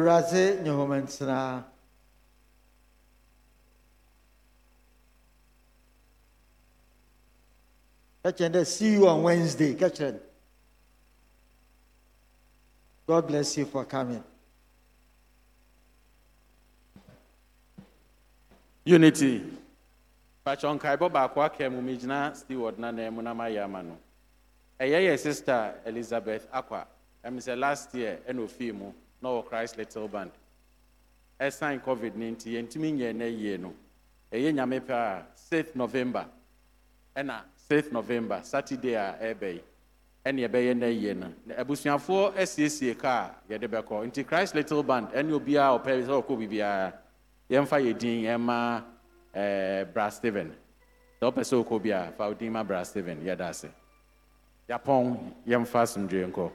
awurade nyɛ homa ntena ka kyerɛ dɛ see you on wednesday. Ka kyerɛ no. god bless you for coming. Unity. Patwɔ nkaebɔ baako aka mu megyina steward na na mu na mayɛ ama no ɛyɛ yɛ sister elizabeth akwa. Ɛm sɛ last year ɛna ofii mu na ɔwɔ christ little band. Ɛsan covid ne nti yɛntumi nyɛ na yie no. Ɛyɛ nyame pɛ a 6th november. Ɛna 6th november saturday a ɛbɛ yi ɛne ɛbɛyɛ na yie no. Na abusuafoɔ asiesie kaa yɛde bɛkɔ. Nti christ little band ɛne obiara ɔpɛ sɛ ɔkɔ biribiara yɛmfa yɛ din ɛma ɛɛ bra steven. Sɛ ɔpɛ sɛ ɔkɔ biara fa wo din ma bra steven yɛda ase. Yapɔn yɛmfa asomdwoe nkɔ